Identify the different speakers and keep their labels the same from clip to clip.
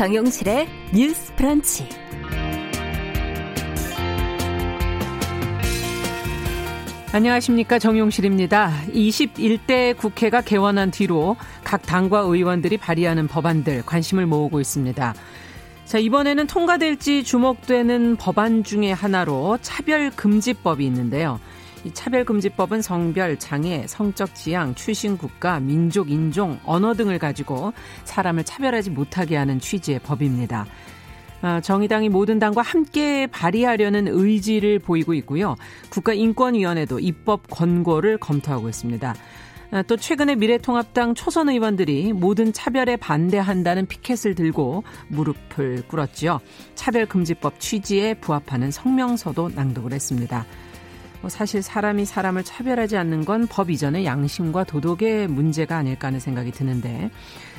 Speaker 1: 정용실의 뉴스 프런치.
Speaker 2: 안녕하십니까 정용실입니다. 21대 국회가 개원한 뒤로 각 당과 의원들이 발의하는 법안들 관심을 모으고 있습니다. 자, 이번에는 통과될지 주목되는 법안 중에 하나로 차별금지법이 있는데요. 이 차별금지법은 성별, 장애, 성적 지향, 출신 국가, 민족, 인종, 언어 등을 가지고 사람을 차별하지 못하게 하는 취지의 법입니다. 아, 정의당이 모든 당과 함께 발의하려는 의지를 보이고 있고요. 국가인권위원회도 입법 권고를 검토하고 있습니다. 아, 또 최근에 미래통합당 초선 의원들이 모든 차별에 반대한다는 피켓을 들고 무릎을 꿇었지요. 차별금지법 취지에 부합하는 성명서도 낭독을 했습니다. 뭐 사실 사람이 사람을 차별하지 않는 건 법 이전의 양심과 도덕의 문제가 아닐까 하는 생각이 드는데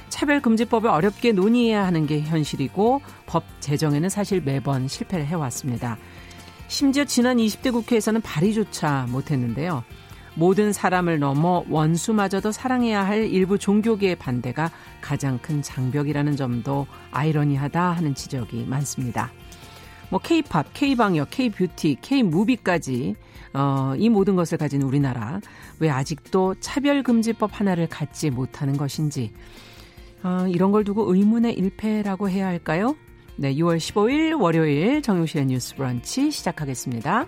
Speaker 2: 차별금지법을 어렵게 논의해야 하는 게 현실이고 법 제정에는 사실 매번 실패를 해왔습니다. 심지어 지난 20대 국회에서는 발의조차 못했는데요. 모든 사람을 넘어 원수마저도 사랑해야 할 일부 종교계의 반대가 가장 큰 장벽이라는 점도 아이러니하다 하는 지적이 많습니다. 뭐 K-팝, K-방역, K-뷰티, K-무비까지 어, 이 모든 것을 가진 우리나라 왜 아직도 차별금지법 하나를 갖지 못하는 것인지 어, 이런 걸 두고 의문의 일패라고 해야 할까요? 네, 6월 15일 월요일 정용실의 뉴스 브런치 시작하겠습니다.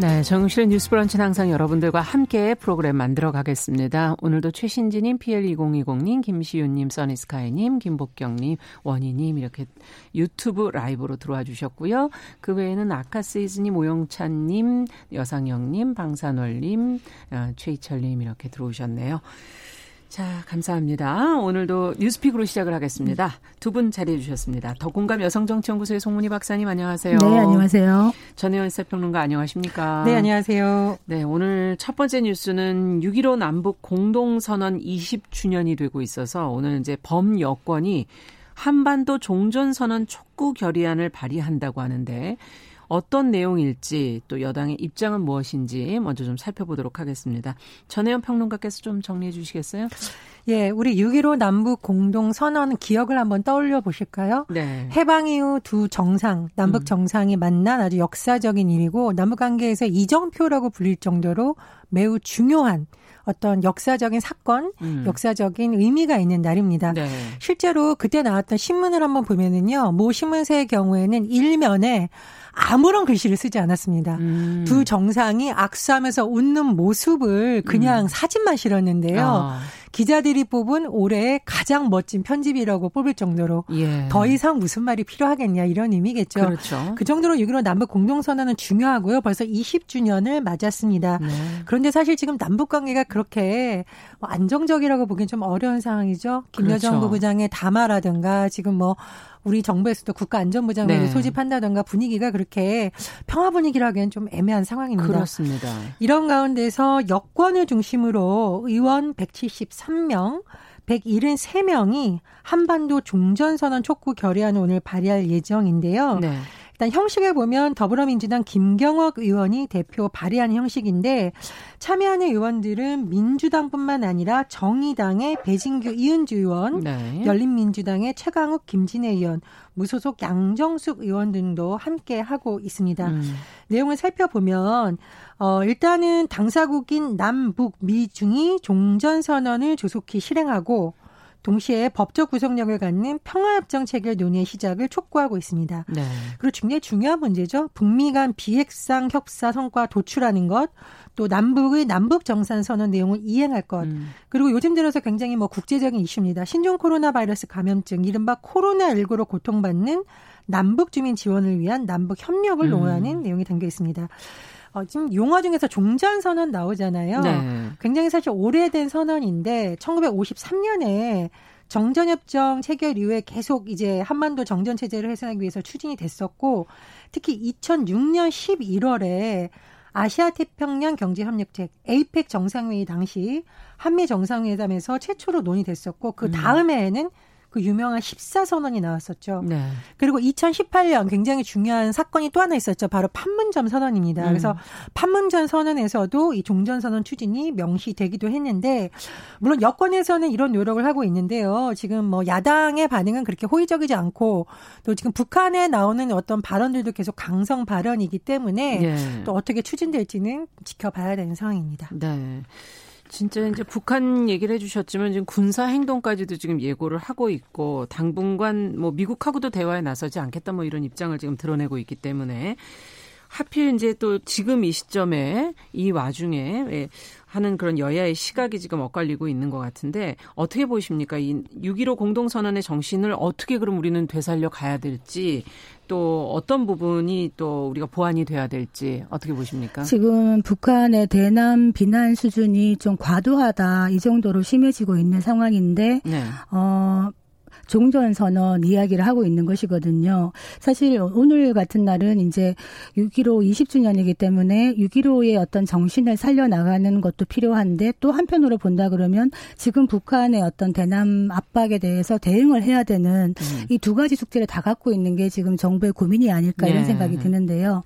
Speaker 2: 네, 정실의 뉴스 브런치는 항상 여러분들과 함께 프로그램 만들어 가겠습니다. 오늘도 최신지님, PL2020님, 김시윤님, 써니스카이님, 김복경님, 원희님 이렇게 유튜브 라이브로 들어와 주셨고요. 그 외에는 아카시즈님, 오영찬님, 여상영님, 방산월님, 어, 최희철님 이렇게 들어오셨네요. 자, 감사합니다. 오늘도 뉴스픽으로 시작을 하겠습니다. 두 분 자리해 주셨습니다. 더공감 여성정치연구소의 송문희 박사님 안녕하세요.
Speaker 3: 네, 안녕하세요.
Speaker 2: 전혜연 사평론가 안녕하십니까?
Speaker 3: 네, 안녕하세요.
Speaker 2: 네, 오늘 첫 번째 뉴스는 6.15 남북 공동선언 20주년이 되고 있어서 오늘 이제 범여권이 한반도 종전선언 촉구 결의안을 발의한다고 하는데 어떤 내용일지 또 여당의 입장은 무엇인지 먼저 좀 살펴보도록 하겠습니다. 전혜연 평론가께서 좀 정리해 주시겠어요?
Speaker 3: 예, 우리 6.15 남북 공동 선언 기억을 한번 떠올려 보실까요? 네. 해방 이후 두 정상, 남북 음. 정상이 만난 아주 역사적인 일이고 남북 관계에서 이정표라고 불릴 정도로 매우 중요한 어떤 역사적인 사건, 음. 역사적인 의미가 있는 날입니다. 네. 실제로 그때 나왔던 신문을 한번 보면은요, 모 신문사의 경우에는 일면에 아무런 글씨를 쓰지 않았습니다. 음. 두 정상이 악수하면서 웃는 모습을 그냥 음. 사진만 실었는데요. 아. 기자들이 뽑은 올해의 가장 멋진 편집이라고 뽑을 정도로 예. 더 이상 무슨 말이 필요하겠냐 이런 의미겠죠. 그렇죠. 그 정도로 6.15 남북 공동선언은 중요하고요. 벌써 20주년을 맞았습니다. 네. 그런데 사실 지금 남북 관계가 그렇게 뭐 안정적이라고 보기엔 좀 어려운 상황이죠. 김여정 그렇죠. 부부장의 담화라든가 지금 뭐 우리 정부에서도 국가안전부장을 네. 소집한다던가 분위기가 그렇게 평화 분위기라기엔 좀 애매한 상황입니다.
Speaker 2: 그렇습니다.
Speaker 3: 이런 가운데서 여권을 중심으로 의원 173명 173명이 한반도 종전선언 촉구 결의안을 오늘 발의할 예정인데요. 네. 일단 형식을 보면 더불어민주당 김경옥 의원이 대표 발의한 형식인데 참여하는 의원들은 민주당뿐만 아니라 정의당의 배진규 이은주 의원, 네. 열린민주당의 최강욱 김진애 의원, 무소속 양정숙 의원 등도 함께 하고 있습니다. 음. 내용을 살펴보면 어 일단은 당사국인 남북 미 중이 종전 선언을 조속히 실행하고 동시에 법적 구속력을 갖는 평화협정 체결 논의의 시작을 촉구하고 있습니다. 네. 그리고 중요히 중요한 문제죠. 북미 간 비핵상 협사 성과 도출하는 것, 또 남북의 남북 정산 선언 내용을 이행할 것. 음. 그리고 요즘 들어서 굉장히 뭐 국제적인 이슈입니다. 신종 코로나 바이러스 감염증, 이른바 코로나19로 고통받는 남북 주민 지원을 위한 남북 협력을 음. 논하는 내용이 담겨 있습니다. 어, 지금 용어 중에서 종전 선언 나오잖아요. 네. 굉장히 사실 오래된 선언인데 1953년에 정전협정 체결 이후에 계속 이제 한반도 정전 체제를 해산하기 위해서 추진이 됐었고 특히 2006년 11월에 아시아 태평양 경제 협력체 에이펙 정상회의 당시 한미 정상회담에서 최초로 논의됐었고 그 음. 다음해에는 음. 그 유명한 14선언이 나왔었죠. 네. 그리고 2018년 굉장히 중요한 사건이 또 하나 있었죠. 바로 판문점 선언입니다. 음. 그래서 판문점 선언에서도 이 종전 선언 추진이 명시되기도 했는데 물론 여권에서는 이런 노력을 하고 있는데요. 지금 뭐 야당의 반응은 그렇게 호의적이지 않고 또 지금 북한에 나오는 어떤 발언들도 계속 강성 발언이기 때문에 네. 또 어떻게 추진될지는 지켜봐야 되는 상황입니다.
Speaker 2: 네. 진짜 이제 북한 얘기를 해주셨지만 지금 군사 행동까지도 지금 예고를 하고 있고 당분간 뭐 미국하고도 대화에 나서지 않겠다 뭐 이런 입장을 지금 드러내고 있기 때문에 하필 이제 또 지금 이 시점에 이 와중에 예, 하는 그런 여야의 시각이 지금 엇갈리고 있는 것 같은데 어떻게 보십니까? 이 6.15 공동선언의 정신을 어떻게 그럼 우리는 되살려 가야 될지 또 어떤 부분이 또 우리가 보완이 돼야 될지 어떻게 보십니까?
Speaker 4: 지금 북한의 대남 비난 수준이 좀 과도하다 이 정도로 심해지고 있는 상황인데 네. 어 종전 선언 이야기를 하고 있는 것이거든요. 사실 오늘 같은 날은 이제 6.15 20주년이기 때문에 6.15의 어떤 정신을 살려나가는 것도 필요한데 또 한편으로 본다 그러면 지금 북한의 어떤 대남 압박에 대해서 대응을 해야 되는 음. 이두 가지 숙제를 다 갖고 있는 게 지금 정부의 고민이 아닐까 이런 네. 생각이 드는데요.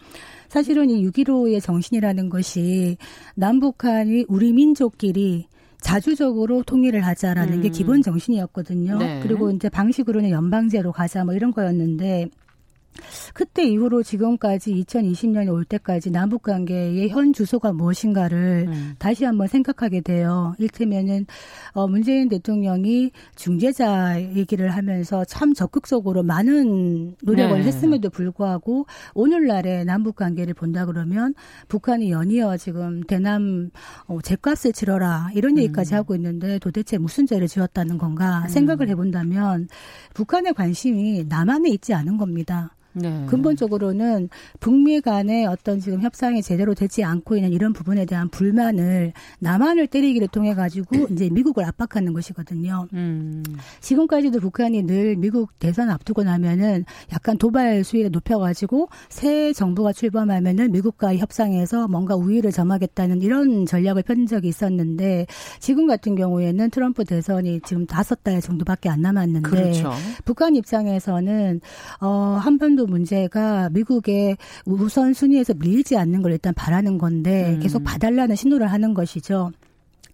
Speaker 4: 사실은 이 6.15의 정신이라는 것이 남북한이 우리 민족끼리 자주적으로 통일을 하자라는 음. 게 기본 정신이었거든요. 네. 그리고 이제 방식으로는 연방제로 가자 뭐 이런 거였는데 그때 이후로 지금까지 2020년이 올 때까지 남북 관계의 현 주소가 무엇인가를 음. 다시 한번 생각하게 돼요. 일테면은 어 문재인 대통령이 중재자 얘기를 하면서 참 적극적으로 많은 노력을 네. 했음에도 불구하고 오늘날의 남북 관계를 본다 그러면 북한이 연이어 지금 대남 어 죗값을 치러라 이런 얘기까지 음. 하고 있는데 도대체 무슨 죄를 지었다는 건가 음. 생각을 해본다면 북한의 관심이 남한에 있지 않은 겁니다. 네. 근본적으로는 북미 간의 어떤 지금 협상이 제대로 되지 않고 있는 이런 부분에 대한 불만을 남한을 때리기를 통해 가지고 이제 미국을 압박하는 것이거든요. 음. 지금까지도 북한이 늘 미국 대선 앞두고 나면은 약간 도발 수위를 높여가지고 새 정부가 출범하면은 미국과의 협상에서 뭔가 우위를 점하겠다는 이런 전략을 펴는 적이 있었는데 지금 같은 경우에는 트럼프 대선이 지금 다섯 달 정도밖에 안 남았는데 그렇죠. 북한 입장에서는 어 한반도 문제가 미국의 우선 순위에서 밀지 않는 걸 일단 바라는 건데 음. 계속 봐달라는 신호를 하는 것이죠.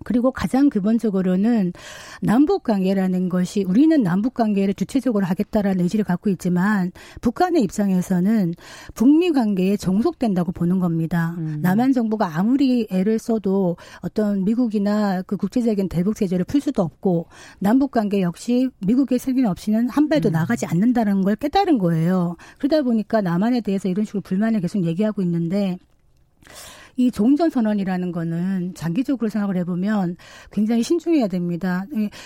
Speaker 4: 그리고 가장 근본적으로는 남북 관계라는 것이 우리는 남북 관계를 주체적으로 하겠다라는 의지를 갖고 있지만 북한의 입장에서는 북미 관계에 종속된다고 보는 겁니다. 음. 남한 정부가 아무리 애를 써도 어떤 미국이나 그 국제적인 대북 제재를 풀 수도 없고 남북 관계 역시 미국의 승인 없이는 한 발도 음. 나가지 않는다는 걸 깨달은 거예요. 그러다 보니까 남한에 대해서 이런 식으로 불만을 계속 얘기하고 있는데 이 종전 선언이라는 거는 장기적으로 생각을 해보면 굉장히 신중해야 됩니다.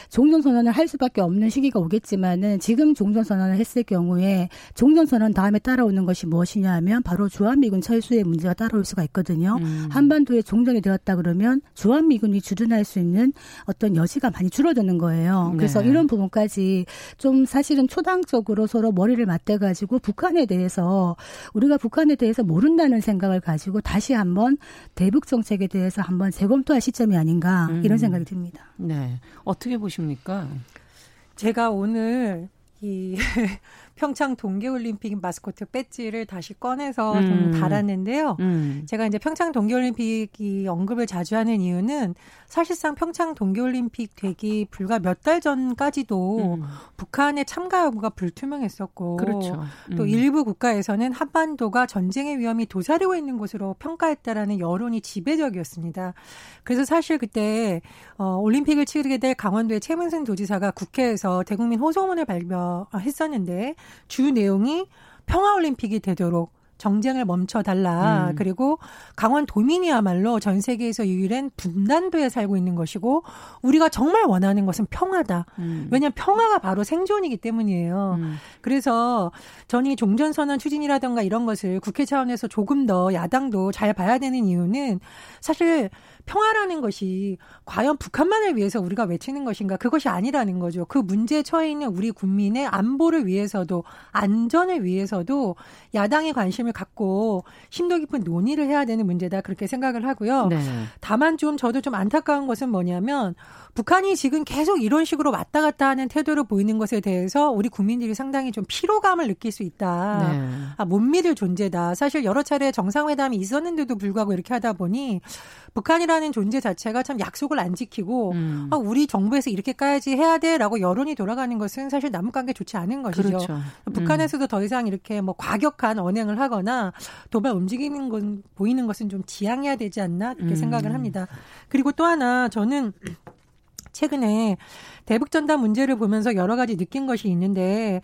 Speaker 4: 종전 선언을 할 수밖에 없는 시기가 오겠지만은 지금 종전 선언을 했을 경우에 종전 선언 다음에 따라오는 것이 무엇이냐 하면 바로 주한미군 철수의 문제가 따라올 수가 있거든요. 음. 한반도에 종전이 되었다 그러면 주한미군이 주둔할 수 있는 어떤 여지가 많이 줄어드는 거예요. 그래서 네. 이런 부분까지 좀 사실은 초당적으로 서로 머리를 맞대가지고 북한에 대해서 우리가 북한에 대해서 모른다는 생각을 가지고 다시 한번 대북 정책에 대해서 한번 재검토할 시점이 아닌가 음. 이런 생각이 듭니다.
Speaker 2: 네. 어떻게 보십니까?
Speaker 3: 제가 오늘 이 평창 동계올림픽 마스코트 배지를 다시 꺼내서 음. 좀 달았는데요. 음. 제가 이제 평창 동계올림픽이 언급을 자주 하는 이유는 사실상 평창 동계올림픽 되기 불과 몇 달 전까지도 음. 북한의 참가 여부가 불투명했었고 그렇죠. 또 음. 일부 국가에서는 한반도가 전쟁의 위험이 도사리고 있는 곳으로 평가했다라는 여론이 지배적이었습니다. 그래서 사실 그때 어, 올림픽을 치르게 될 강원도의 최문순 도지사가 국회에서 대국민 호소문을 발표했었는데 주 내용이 평화올림픽이 되도록 정쟁을 멈춰달라. 음. 그리고 강원 도민이야말로 전 세계에서 유일한 분단도에 살고 있는 것이고 우리가 정말 원하는 것은 평화다. 음. 왜냐하면 평화가 바로 생존이기 때문이에요. 음. 그래서 전이 종전선언 추진이라던가 이런 것을 국회 차원에서 조금 더 야당도 잘 봐야 되는 이유는 사실 평화라는 것이 과연 북한만을 위해서 우리가 외치는 것인가 그것이 아니라는 거죠. 그 문제에 처해 있는 우리 국민의 안보를 위해서도 안전을 위해서도 야당의 관심을 갖고 심도 깊은 논의를 해야 되는 문제다 그렇게 생각을 하고요. 네. 다만 좀 저도 좀 안타까운 것은 뭐냐면 북한이 지금 계속 이런 식으로 왔다 갔다 하는 태도를 보이는 것에 대해서 우리 국민들이 상당히 좀 피로감을 느낄 수 있다. 네. 아, 못 믿을 존재다. 사실 여러 차례 정상회담이 있었는데도 불구하고 이렇게 하다 보니 북한이라는 존재 자체가 참 약속을 안 지키고 음. 아, 우리 정부에서 이렇게까지 해야 돼라고 여론이 돌아가는 것은 사실 남북 관계 좋지 않은 것이죠. 그렇죠. 북한에서도 음. 더 이상 이렇게 뭐 과격한 언행을 하거나 도발 움직이는 건 보이는 것은 좀 지양해야 되지 않나 이렇게 음. 생각을 합니다. 그리고 또 하나 저는 최근에 대북 전단 문제를 보면서 여러 가지 느낀 것이 있는데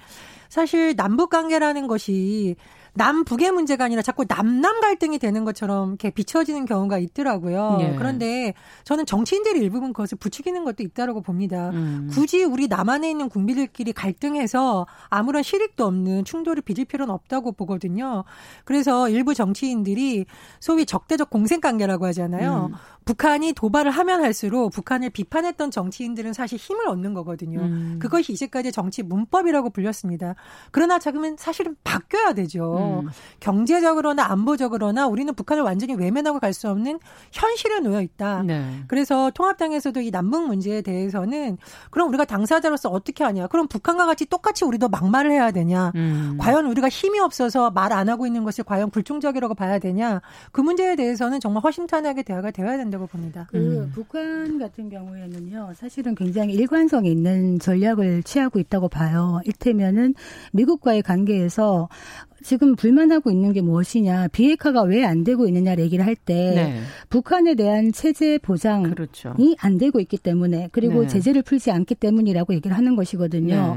Speaker 3: 사실 남북 관계라는 것이 남북의 문제가 아니라 자꾸 남남 갈등이 되는 것처럼 이렇게 비춰지는 경우가 있더라고요. 예. 그런데 저는 정치인들이 일부분 그것을 부추기는 것도 있다라고 봅니다. 음. 굳이 우리 남한에 있는 국민들끼리 갈등해서 아무런 실익도 없는 충돌을 빚을 필요는 없다고 보거든요. 그래서 일부 정치인들이 소위 적대적 공생 관계라고 하잖아요. 음. 북한이 도발을 하면 할수록 북한을 비판했던 정치인들은 사실 힘을 얻는 거거든요. 음. 그것이 이제까지 정치 문법이라고 불렸습니다. 그러나 자금은 사실은 바뀌어야 되죠. 음. 경제적으로나 안보적으로나 우리는 북한을 완전히 외면하고 갈 수 없는 현실에 놓여 있다. 네. 그래서 통합당에서도 이 남북 문제에 대해서는 그럼 우리가 당사자로서 어떻게 하냐? 그럼 북한과 같이 똑같이 우리도 막말을 해야 되냐? 음. 과연 우리가 힘이 없어서 말 안 하고 있는 것이 과연 불충적이라고 봐야 되냐? 그 문제에 대해서는 정말 허심탄회하게 대화가 되어야 된다. 된다고 봅니다.
Speaker 4: 그 음. 북한 같은 경우에는요, 사실은 굉장히 일관성 있는 전략을 취하고 있다고 봐요. 일테면은 미국과의 관계에서 지금 불만하고 있는 게 무엇이냐, 비핵화가 왜 안 되고 있느냐 얘기를 할때 네. 북한에 대한 체제 보장이 그렇죠. 안 되고 있기 때문에 그리고 네. 제재를 풀지 않기 때문이라고 얘기를 하는 것이거든요.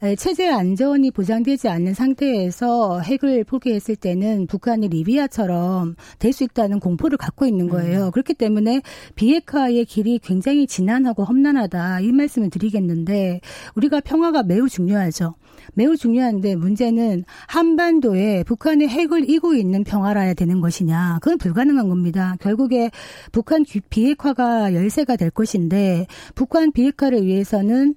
Speaker 4: 네. 체제 안전이 보장되지 않는 상태에서 핵을 포기했을 때는 북한이 리비아처럼 될 수 있다는 공포를 갖고 있는 거예요. 음. 그렇기 때문에 비핵화의 길이 굉장히 지난하고 험난하다 이 말씀을 드리겠는데 우리가 평화가 매우 중요하죠. 매우 중요한데 문제는 한반도에 북한의 핵을 이고 있는 평화라야 되는 것이냐. 그건 불가능한 겁니다. 결국에 북한 비핵화가 열세가 될 것인데 북한 비핵화를 위해서는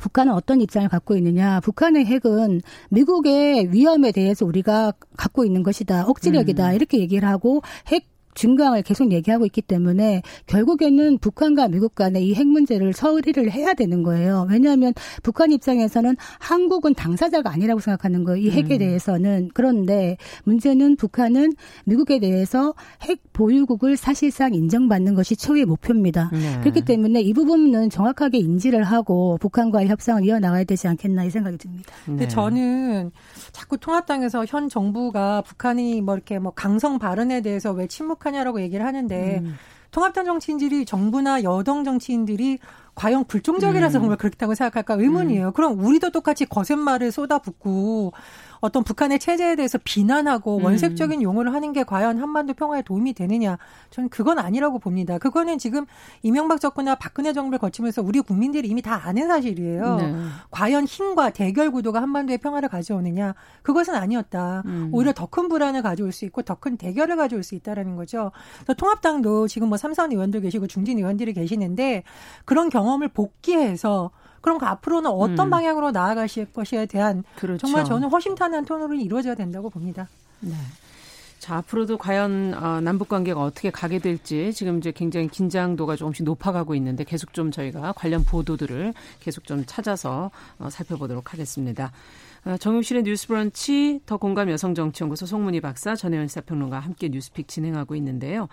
Speaker 4: 북한은 어떤 입장을 갖고 있느냐. 북한의 핵은 미국의 위험에 대해서 우리가 갖고 있는 것이다. 억지력이다. 음. 이렇게 얘기를 하고 핵 증강을 계속 얘기하고 있기 때문에 결국에는 북한과 미국 간의 이 핵 문제를 처리를 해야 되는 거예요. 왜냐하면 북한 입장에서는 한국은 당사자가 아니라고 생각하는 거예요. 이 핵에 음. 대해서는. 그런데 문제는 북한은 미국에 대해서 핵 보유국을 사실상 인정받는 것이 초유의 목표입니다. 네. 그렇기 때문에 이 부분은 정확하게 인지를 하고 북한과의 협상을 이어나가야 되지 않겠나 이 생각이 듭니다.
Speaker 3: 네. 근데 저는 자꾸 통합당에서 현 정부가 북한이 뭐 이렇게 뭐 강성 발언에 대해서 왜 침묵 행복하냐라고 얘기를 하는데 음. 통합당 정치인들이 정부나 여당 정치인들이 과연 불종적이라서 음. 정말 그렇다고 생각할까 의문이에요. 음. 그럼 우리도 똑같이 거센말을 쏟아붓고 어떤 북한의 체제에 대해서 비난하고 음. 원색적인 용어를 하는 게 과연 한반도 평화에 도움이 되느냐? 저는 그건 아니라고 봅니다. 그거는 지금 이명박 정부나 박근혜 정부를 거치면서 우리 국민들이 이미 다 아는 사실이에요. 네. 과연 힘과 대결 구도가 한반도의 평화를 가져오느냐? 그것은 아니었다. 음. 오히려 더 큰 불안을 가져올 수 있고 더 큰 대결을 가져올 수 있다라는 거죠. 그래서 통합당도 지금 뭐 삼선 의원들 계시고 중진 의원들이 계시는데 그런 경험을 복귀해서 그럼 그 앞으로는 어떤 음. 방향으로 나아가실 것에 대한 그렇죠. 정말 저는 허심탄회한 토론이 이루어져야 된다고 봅니다. 네.
Speaker 2: 자, 앞으로도 과연 어, 남북 관계가 어떻게 가게 될지 지금 이제 굉장히 긴장도가 조금씩 높아가고 있는데 계속 좀 저희가 관련 보도들을 계속 좀 찾아서 어, 살펴보도록 하겠습니다. 아, 정용실의 뉴스브런치 더 공감 여성정치연구소 송문희 박사 전혜연 시사평론가 함께 뉴스픽 진행하고 있는데요.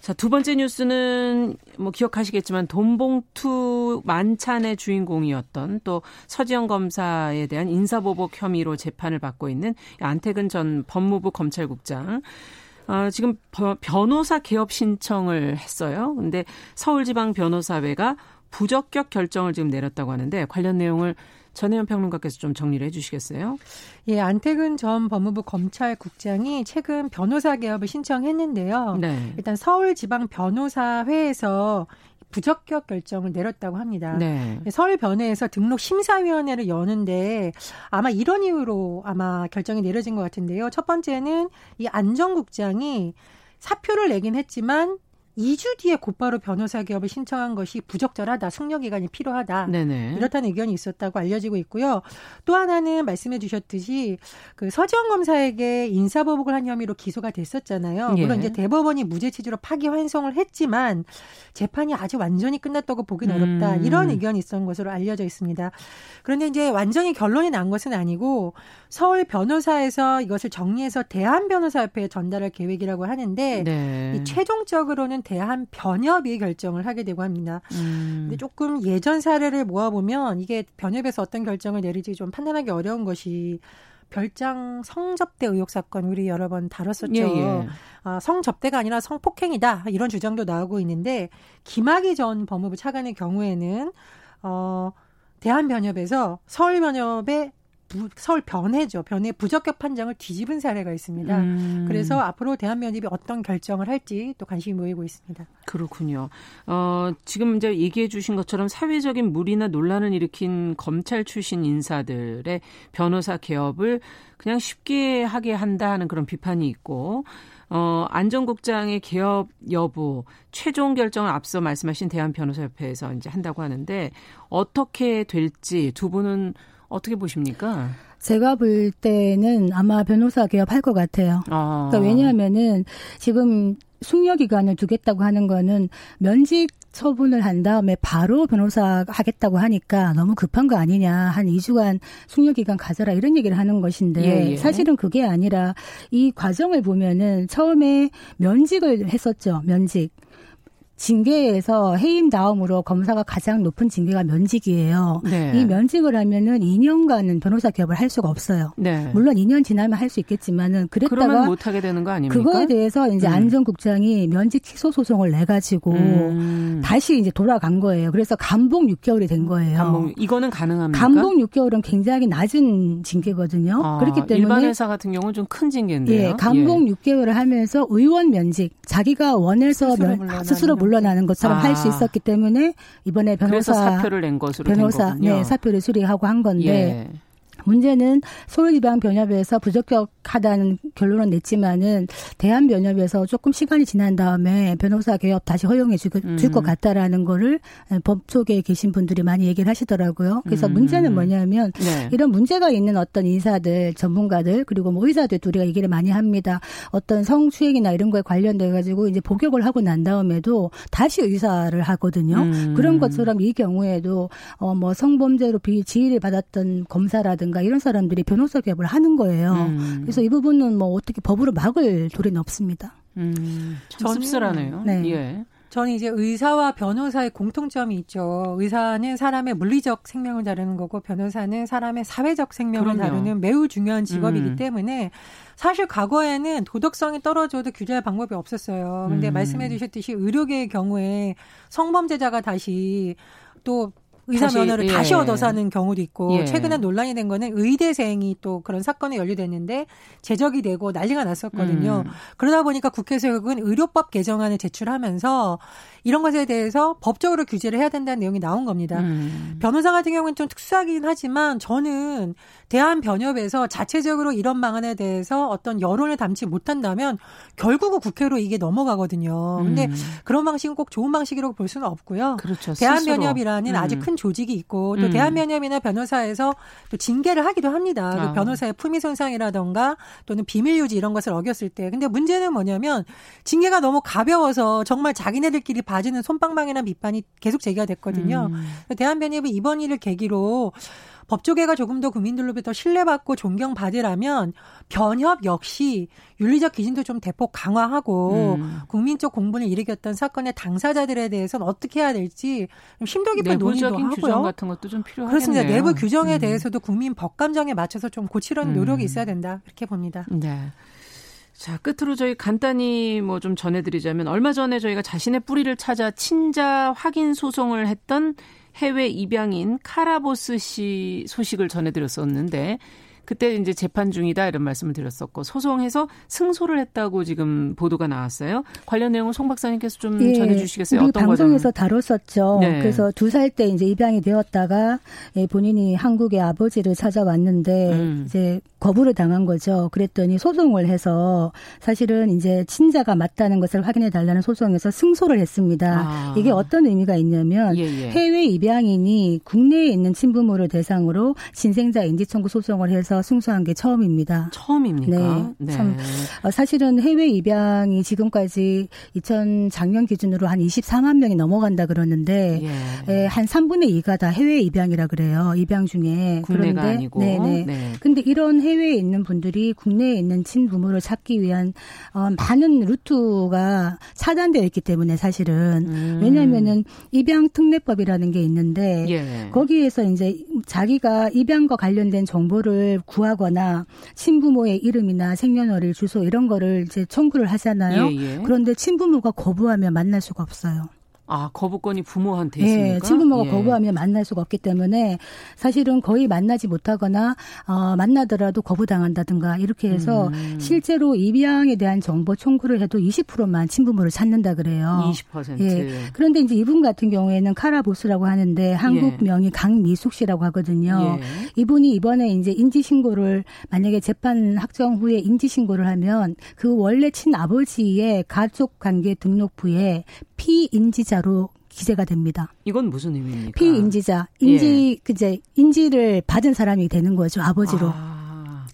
Speaker 2: 자, 두 번째 뉴스는 뭐 기억하시겠지만 돈봉투 만찬의 주인공이었던 또 서지영 검사에 대한 인사보복 혐의로 재판을 받고 있는 안태근 전 법무부 검찰국장. 어, 지금 변호사 개업 신청을 했어요. 근데 서울지방 변호사회가 부적격 결정을 지금 내렸다고 하는데 관련 내용을 전혜연 평론가께서 좀 정리를 해주시겠어요?
Speaker 3: 예, 안태근 전 법무부 검찰국장이 최근 변호사 개업을 신청했는데요. 네. 일단 서울지방 변호사회에서 부적격 결정을 내렸다고 합니다. 네. 서울변회에서 등록 심사위원회를 여는데 아마 이런 이유로 아마 결정이 내려진 것 같은데요. 첫 번째는 이 안전국장이 사표를 내긴 했지만 2주 뒤에 곧바로 변호사 개업을 신청한 것이 부적절하다, 숙려 기간이 필요하다. 네네. 이렇다는 의견이 있었다고 알려지고 있고요. 또 하나는 말씀해 주셨듯이 그 서지영 검사에게 인사보복을 한 혐의로 기소가 됐었잖아요. 예. 물론 이제 대법원이 무죄 취지로 파기 환송을 했지만 재판이 아직 완전히 끝났다고 음. 어렵다. 이런 의견이 있었던 것으로 알려져 있습니다. 그런데 이제 완전히 결론이 난 것은 아니고 서울 변호사에서 이것을 정리해서 대한 변호사협회에 전달할 계획이라고 하는데 네. 이 최종적으로는 대한 변협이 결정을 하게 되고 합니다. 음. 근데 조금 예전 사례를 모아보면 이게 변협에서 어떤 결정을 내릴지 좀 판단하기 어려운 것이 별장 성접대 의혹 사건 우리 여러 번 다뤘었죠. 예, 예. 아, 성접대가 아니라 성폭행이다 이런 주장도 나오고 있는데 김학의 전 법무부 차관의 경우에는 어 대한변협에서 서울변협의 부, 서울 변해죠. 변해 부적격 판정을 뒤집은 사례가 있습니다. 음. 그래서 앞으로 대한변협이 어떤 결정을 할지 또 관심이 모이고 있습니다.
Speaker 2: 그렇군요. 어, 지금 이제 얘기해 주신 것처럼 사회적인 무리나 논란을 일으킨 검찰 출신 인사들의 변호사 개업을 그냥 쉽게 하게 한다 하는 그런 비판이 있고 어, 안전국장의 개업 여부 최종 결정을 앞서 말씀하신 대한변호사협회에서 이제 한다고 하는데 어떻게 될지 두 분은 어떻게 보십니까?
Speaker 4: 제가 볼 때는 아마 변호사 개업할 것 같아요. 아. 그러니까 왜냐하면은 지금 숙려 기간을 두겠다고 하는 거는 면직 처분을 한 다음에 바로 변호사 하겠다고 하니까 너무 급한 거 아니냐. 한 2주간 숙려 기간 가져라 이런 얘기를 하는 것인데 예, 예. 사실은 그게 아니라 이 과정을 보면은 처음에 면직을 했었죠. 면직. 징계에서 해임 다음으로 검사가 가장 높은 징계가 면직이에요. 네. 이 면직을 하면은 2년간은 변호사 개업을 할 수가 없어요. 네. 물론 2년 지나면 할 수 있겠지만은 그랬다가
Speaker 2: 못 하게 되는 거 아닙니까?
Speaker 4: 그거에 대해서 이제 음. 안전국장이 면직 취소 소송을 내 가지고 음. 다시 이제 돌아간 거예요. 그래서 감봉 6개월이 된 거예요.
Speaker 2: 감봉 이거는 가능합니까?
Speaker 4: 감봉 6개월은 굉장히 낮은 징계거든요. 아, 그렇기 때문에
Speaker 2: 일반 회사 같은 경우는 좀 큰 징계인데요.
Speaker 4: 예, 감봉 예. 6개월을 하면서 의원 면직 자기가 원해서 스스로, 면, 스스로 물러 나는 것처럼 아. 할수 있었기 때문에 이번에 변호사
Speaker 2: 사표를 낸 것으로
Speaker 4: 변호사 네 사표를 수리하고 한 건데 예. 문제는 서울지방 변협에서 부적격하다는 결론은 냈지만은 대한 변협에서 조금 시간이 지난 다음에 변호사 개업 다시 허용해 줄것 음. 같다라는 거를 법조계에 계신 분들이 많이 얘기를 하시더라고요. 그래서 음. 문제는 뭐냐면 네. 이런 문제가 있는 어떤 인사들, 전문가들 그리고 뭐 의사들도 우리가 얘기를 많이 합니다. 어떤 성추행이나 이런 거에 관련돼 가지고 이제 복역을 하고 난 다음에도 다시 의사를 하거든요. 음. 그런 것처럼 이 경우에도 어뭐 성범죄로 비지휘를 받았던 검사라든가 라든가 이런 사람들이 변호사 개업을 하는 거예요. 음. 그래서 이 부분은 뭐 어떻게 법으로 막을 도리는 없습니다.
Speaker 2: 음, 참 씁쓸하네요. 네. 예.
Speaker 3: 저는 이제 의사와 변호사의 공통점이 있죠. 의사는 사람의 물리적 생명을 다루는 거고 변호사는 사람의 사회적 생명을 그럼요. 다루는 매우 중요한 직업이기 음. 때문에 사실 과거에는 도덕성이 떨어져도 규제할 방법이 없었어요. 근데 음. 말씀해 주셨듯이 의료계의 경우에 성범죄자가 다시 또 의사 다시, 면허를 예. 다시 얻어서 하는 경우도 있고 예. 최근에 논란이 된 거는 의대생이 또 그런 사건에 연루됐는데 제적이 되고 난리가 났었거든요. 음. 그러다 보니까 국회 에서 결국은 의료법 개정안을 제출하면서 이런 것에 대해서 법적으로 규제를 해야 된다는 내용이 나온 겁니다. 음. 변호사 같은 경우는 좀 특수하긴 하지만 저는 대한변협에서 자체적으로 이런 방안에 대해서 어떤 여론을 담지 못한다면 결국은 국회로 이게 넘어가거든요. 근데 음. 그런 방식은 꼭 좋은 방식이라고 볼 수는 없고요. 그렇죠. 대한변협이라는 음. 아주 큰 조직이 있고 또 음. 대한변협이나 변호사에서 또 징계를 하기도 합니다. 그 아. 그 변호사의 품위 손상이라던가 또는 비밀 유지 이런 것을 어겼을 때. 근데 문제는 뭐냐면 징계가 너무 가벼워서 정말 자기네들끼리 봐주는 손방망이나 비판이 계속 제기가 됐거든요. 음. 대한변협이 이번 일을 계기로 법조계가 조금 더 국민들로부터 신뢰받고 존경받으라면 변협 역시 윤리적 기준도 좀 대폭 강화하고 음. 국민적 공분을 일으켰던 사건의 당사자들에 대해서는 어떻게 해야 될지 심도 깊은 논의도 하고요.
Speaker 2: 규정 같은 것도 좀 필요하겠네요.
Speaker 3: 그렇습니다. 내부 규정에 음. 대해서도 국민 법감정에 맞춰서 좀 고치려는 노력이 음. 있어야 된다. 이렇게 봅니다.
Speaker 2: 네. 자, 끝으로 저희 간단히 뭐 좀 전해드리자면 얼마 전에 저희가 자신의 뿌리를 찾아 친자 확인 소송을 했던 해외 입양인 카라보스 씨 소식을 전해드렸었는데 그때 이제 재판 중이다 이런 말씀을 드렸었고 소송해서 승소를 했다고 지금 보도가 나왔어요. 관련 내용을 송 박사님께서 좀 예, 전해주시겠어요?
Speaker 4: 어떤 방송에서 다뤘었죠. 네. 그래서 두 살 때 이제 입양이 되었다가 예, 본인이 한국의 아버지를 찾아왔는데 음. 이제 거부를 당한 거죠. 그랬더니 소송을 해서 사실은 이제 친자가 맞다는 것을 확인해 달라는 소송에서 승소를 했습니다. 아. 이게 어떤 의미가 있냐면 예, 예. 해외 입양인이 국내에 있는 친부모를 대상으로 신생자 인지 청구 소송을 해서 승소한 게 처음입니다.
Speaker 2: 처음입니까?
Speaker 4: 네. 네. 참 어, 사실은 해외 입양이 지금까지 2000 작년 기준으로 한 24만 명이 넘어간다 그러는데 예. 예, 한 3분의 2가 다 해외 입양이라 그래요. 입양 중에
Speaker 2: 그런데 아니고.
Speaker 4: 네네. 네. 근데 이런 해외에 있는 분들이 국내에 있는 친부모를 찾기 위한 어, 많은 루트가 차단되어 있기 때문에 사실은 음. 왜냐하면은 입양 특례법이라는 게 있는데 예. 거기에서 이제 자기가 입양과 관련된 정보를 구하거나 친부모의 이름이나 생년월일 주소 이런 거를 이제 청구를 하잖아요. 예, 예. 그런데 친부모가 거부하면 만날 수가 없어요.
Speaker 2: 아, 거부권이 부모한테 있습니까?
Speaker 4: 예, 친부모가 예. 거부하면 만날 수가 없기 때문에 사실은 거의 만나지 못하거나 어, 만나더라도 거부당한다든가 이렇게 해서 음. 실제로 입양에 대한 정보 청구를 해도 20%만 친부모를 찾는다 그래요.
Speaker 2: 20%.
Speaker 4: 예. 그런데 이제 이분 같은 경우에는 카라보스라고 하는데 한국 예. 명이 강미숙 씨라고 하거든요. 예. 이분이 이번에 이제 인지 신고를 만약에 재판 확정 후에 인지 신고를 하면 그 원래 친아버지의 가족 관계 등록부에 피인지자 로 기재가 됩니다.
Speaker 2: 이건 무슨 의미입니까?
Speaker 4: 피인지자, 인지 예. 그제 인지를 받은 사람이 되는 거죠 아버지로. 아.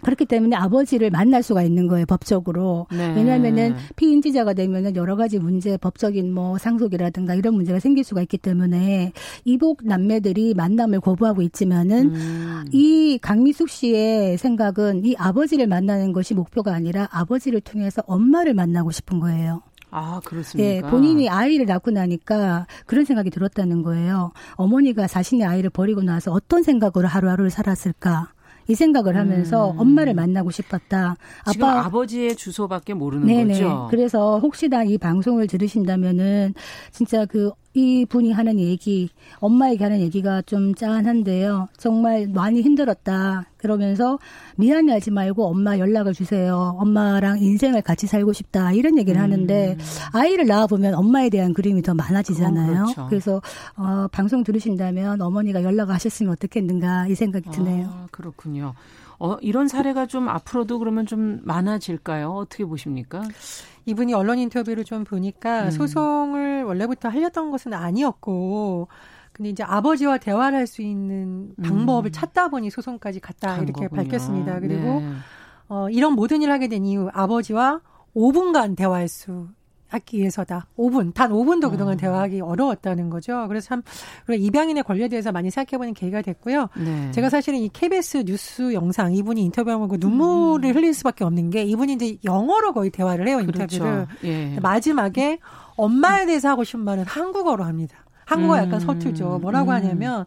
Speaker 4: 그렇기 때문에 아버지를 만날 수가 있는 거예요 법적으로 네. 왜냐하면은 피인지자가 되면은 여러 가지 문제 법적인 뭐 상속이라든가 이런 문제가 생길 수가 있기 때문에 이복 남매들이 만남을 거부하고 있지만은 음. 이 강미숙 씨의 생각은 이 아버지를 만나는 것이 목표가 아니라 아버지를 통해서 엄마를 만나고 싶은 거예요.
Speaker 2: 아, 그렇습니까?
Speaker 4: 예, 본인이 아이를 낳고 나니까 그런 생각이 들었다는 거예요. 어머니가 자신의 아이를 버리고 나서 어떤 생각으로 하루하루를 살았을까? 이 생각을 하면서 음. 엄마를 만나고 싶었다.
Speaker 2: 아빠 아버지의 주소밖에 모르는 네네. 거죠.
Speaker 4: 그래서 혹시나 이 방송을 들으신다면은 진짜 그 이 분이 하는 얘기, 엄마에게 하는 얘기가 좀 짠한데요. 정말 많이 힘들었다. 그러면서 미안해 하지 말고 엄마 연락을 주세요. 엄마랑 인생을 같이 살고 싶다. 이런 얘기를 음. 하는데 아이를 낳아 보면 엄마에 대한 그림이 더 많아지잖아요. 어, 그렇죠. 그래서 어, 방송 들으신다면 어머니가 연락하셨으면 어떻겠는가 이 생각이 드네요.
Speaker 2: 아, 그렇군요. 어, 이런 사례가 좀 앞으로도 그러면 좀 많아질까요? 어떻게 보십니까?
Speaker 3: 이분이 언론 인터뷰를 좀 보니까 음. 소송을 원래부터 하려던 것은 아니었고 근데 이제 아버지와 대화를 할 수 있는 방법을 음. 찾다 보니 소송까지 갔다 이렇게 거군요. 밝혔습니다. 그리고 네. 어, 이런 모든 일을 하게 된 이후 아버지와 5분간 대화할 수 하기 위해서다. 5분, 단 5분도 그동안 어. 대화하기 어려웠다는 거죠. 그래서 참, 그런 입양인의 권리에 대해서 많이 생각해보는 계기가 됐고요. 네. 제가 사실은 이 KBS 뉴스 영상, 이분이 인터뷰하고 눈물을 음. 흘릴 수밖에 없는 게 이분이 이제 영어로 거의 대화를 해요, 그렇죠. 인터뷰를. 예. 마지막에 엄마에 대해서 하고 싶은 말은 한국어로 합니다. 한국어 약간 음. 서툴죠. 뭐라고 음. 하냐면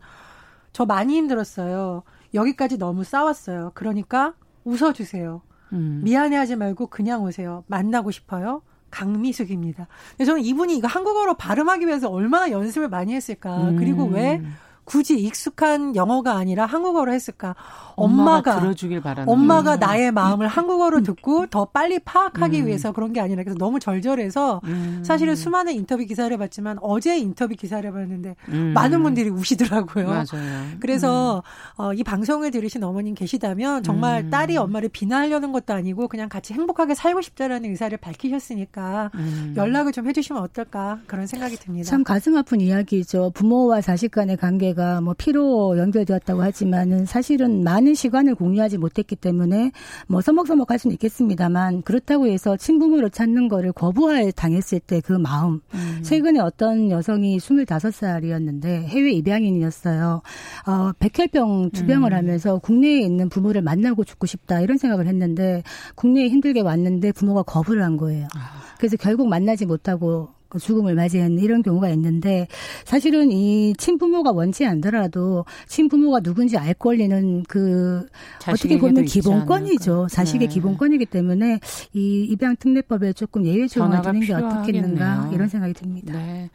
Speaker 3: 저 많이 힘들었어요. 여기까지 너무 싸웠어요. 그러니까 웃어주세요. 음. 미안해하지 말고 그냥 오세요. 만나고 싶어요. 강미숙입니다. 저는 이분이 이거 한국어로 발음하기 위해서 얼마나 연습을 많이 했을까. 그리고 왜 음. 굳이 익숙한 영어가 아니라 한국어로 했을까? 엄마가,
Speaker 2: 엄마가 들어주길 바라는
Speaker 3: 엄마가 음. 나의 마음을 한국어로 듣고 더 빨리 파악하기 음. 위해서 그런 게 아니라 그래서 너무 절절해서 음. 사실은 수많은 인터뷰 기사를 봤지만 어제 인터뷰 기사를 봤는데 음. 많은 분들이 우시더라고요.
Speaker 2: 맞아요.
Speaker 3: 그래서 음. 어, 이 방송을 들으신 어머님 계시다면 정말 음. 딸이 엄마를 비난하려는 것도 아니고 그냥 같이 행복하게 살고 싶다라는 의사를 밝히셨으니까 연락을 좀 해주시면 어떨까 그런 생각이 듭니다.
Speaker 4: 참 가슴 아픈 이야기죠. 부모와 자식 간의 관계가 문제가 뭐 피로 연결되었다고 하지만은 사실은 많은 시간을 공유하지 못했기 때문에 뭐 서먹서먹할 수는 있겠습니다만 그렇다고 해서 친부모를 찾는 거를 거부할 당했을 때 그 마음. 음. 최근에 어떤 여성이 25살이었는데 해외 입양인이었어요. 어, 백혈병 주병을 음. 하면서 국내에 있는 부모를 만나고 죽고 싶다 이런 생각을 했는데 국내에 힘들게 왔는데 부모가 거부를 한 거예요. 아. 그래서 결국 만나지 못하고 그 죽음을 맞이한 이런 경우가 있는데 사실은 이 친부모가 원치 않더라도 친부모가 누군지 알 권리는 그 어떻게 보면 기본권이죠. 자식의 네. 기본권이기 때문에 이 입양 특례법에 조금 예외 조항을 두는 게 어떻겠는가 이런 생각이 듭니다. 네.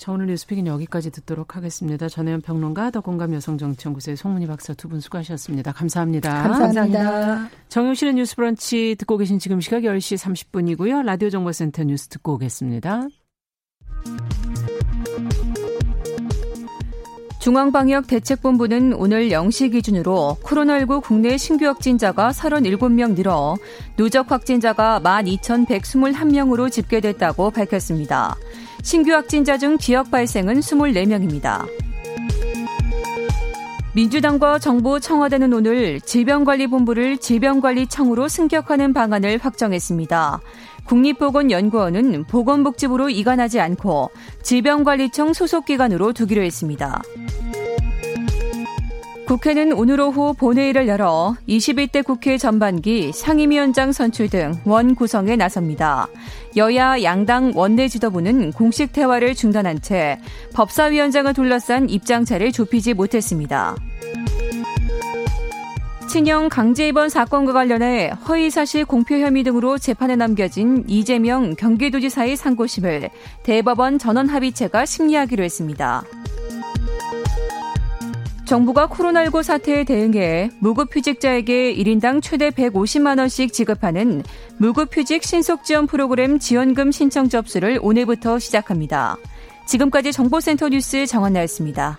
Speaker 2: 자, 오늘 뉴스픽은 여기까지 듣도록 하겠습니다. 전혜연 평론가, 더 공감 여성정치연구소의 송문희 박사 두 분 수고하셨습니다. 감사합니다.
Speaker 4: 감사합니다. 감사합니다.
Speaker 2: 정용실의 뉴스 브런치 듣고 계신 지금 시각 10시 30분이고요. 라디오 정보센터 뉴스 듣고 오겠습니다.
Speaker 1: 중앙방역대책본부는 오늘 0시 기준으로 코로나19 국내 신규 확진자가 37명 늘어 누적 확진자가 12,121명으로 집계됐다고 밝혔습니다. 신규 확진자 중 지역 발생은 24명입니다. 민주당과 정부 청와대는 오늘 질병관리본부를 질병관리청으로 승격하는 방안을 확정했습니다. 국립보건연구원은 보건복지부로 이관하지 않고 질병관리청 소속기관으로 두기로 했습니다. 국회는 오늘 오후 본회의를 열어 21대 국회 전반기 상임위원장 선출 등 원 구성에 나섭니다. 여야 양당 원내 지도부는 공식 대화를 중단한 채 법사위원장을 둘러싼 입장차를 좁히지 못했습니다. 친형 강제 입원 사건과 관련해 허위사실 공표 혐의 등으로 재판에 남겨진 이재명 경기도지사의 상고심을 대법원 전원합의체가 심리하기로 했습니다. 정부가 코로나19 사태에 대응해 무급휴직자에게 1인당 최대 150만원씩 지급하는 무급휴직 신속지원 프로그램 지원금 신청 접수를 오늘부터 시작합니다. 지금까지 정보센터 뉴스 정한나였습니다.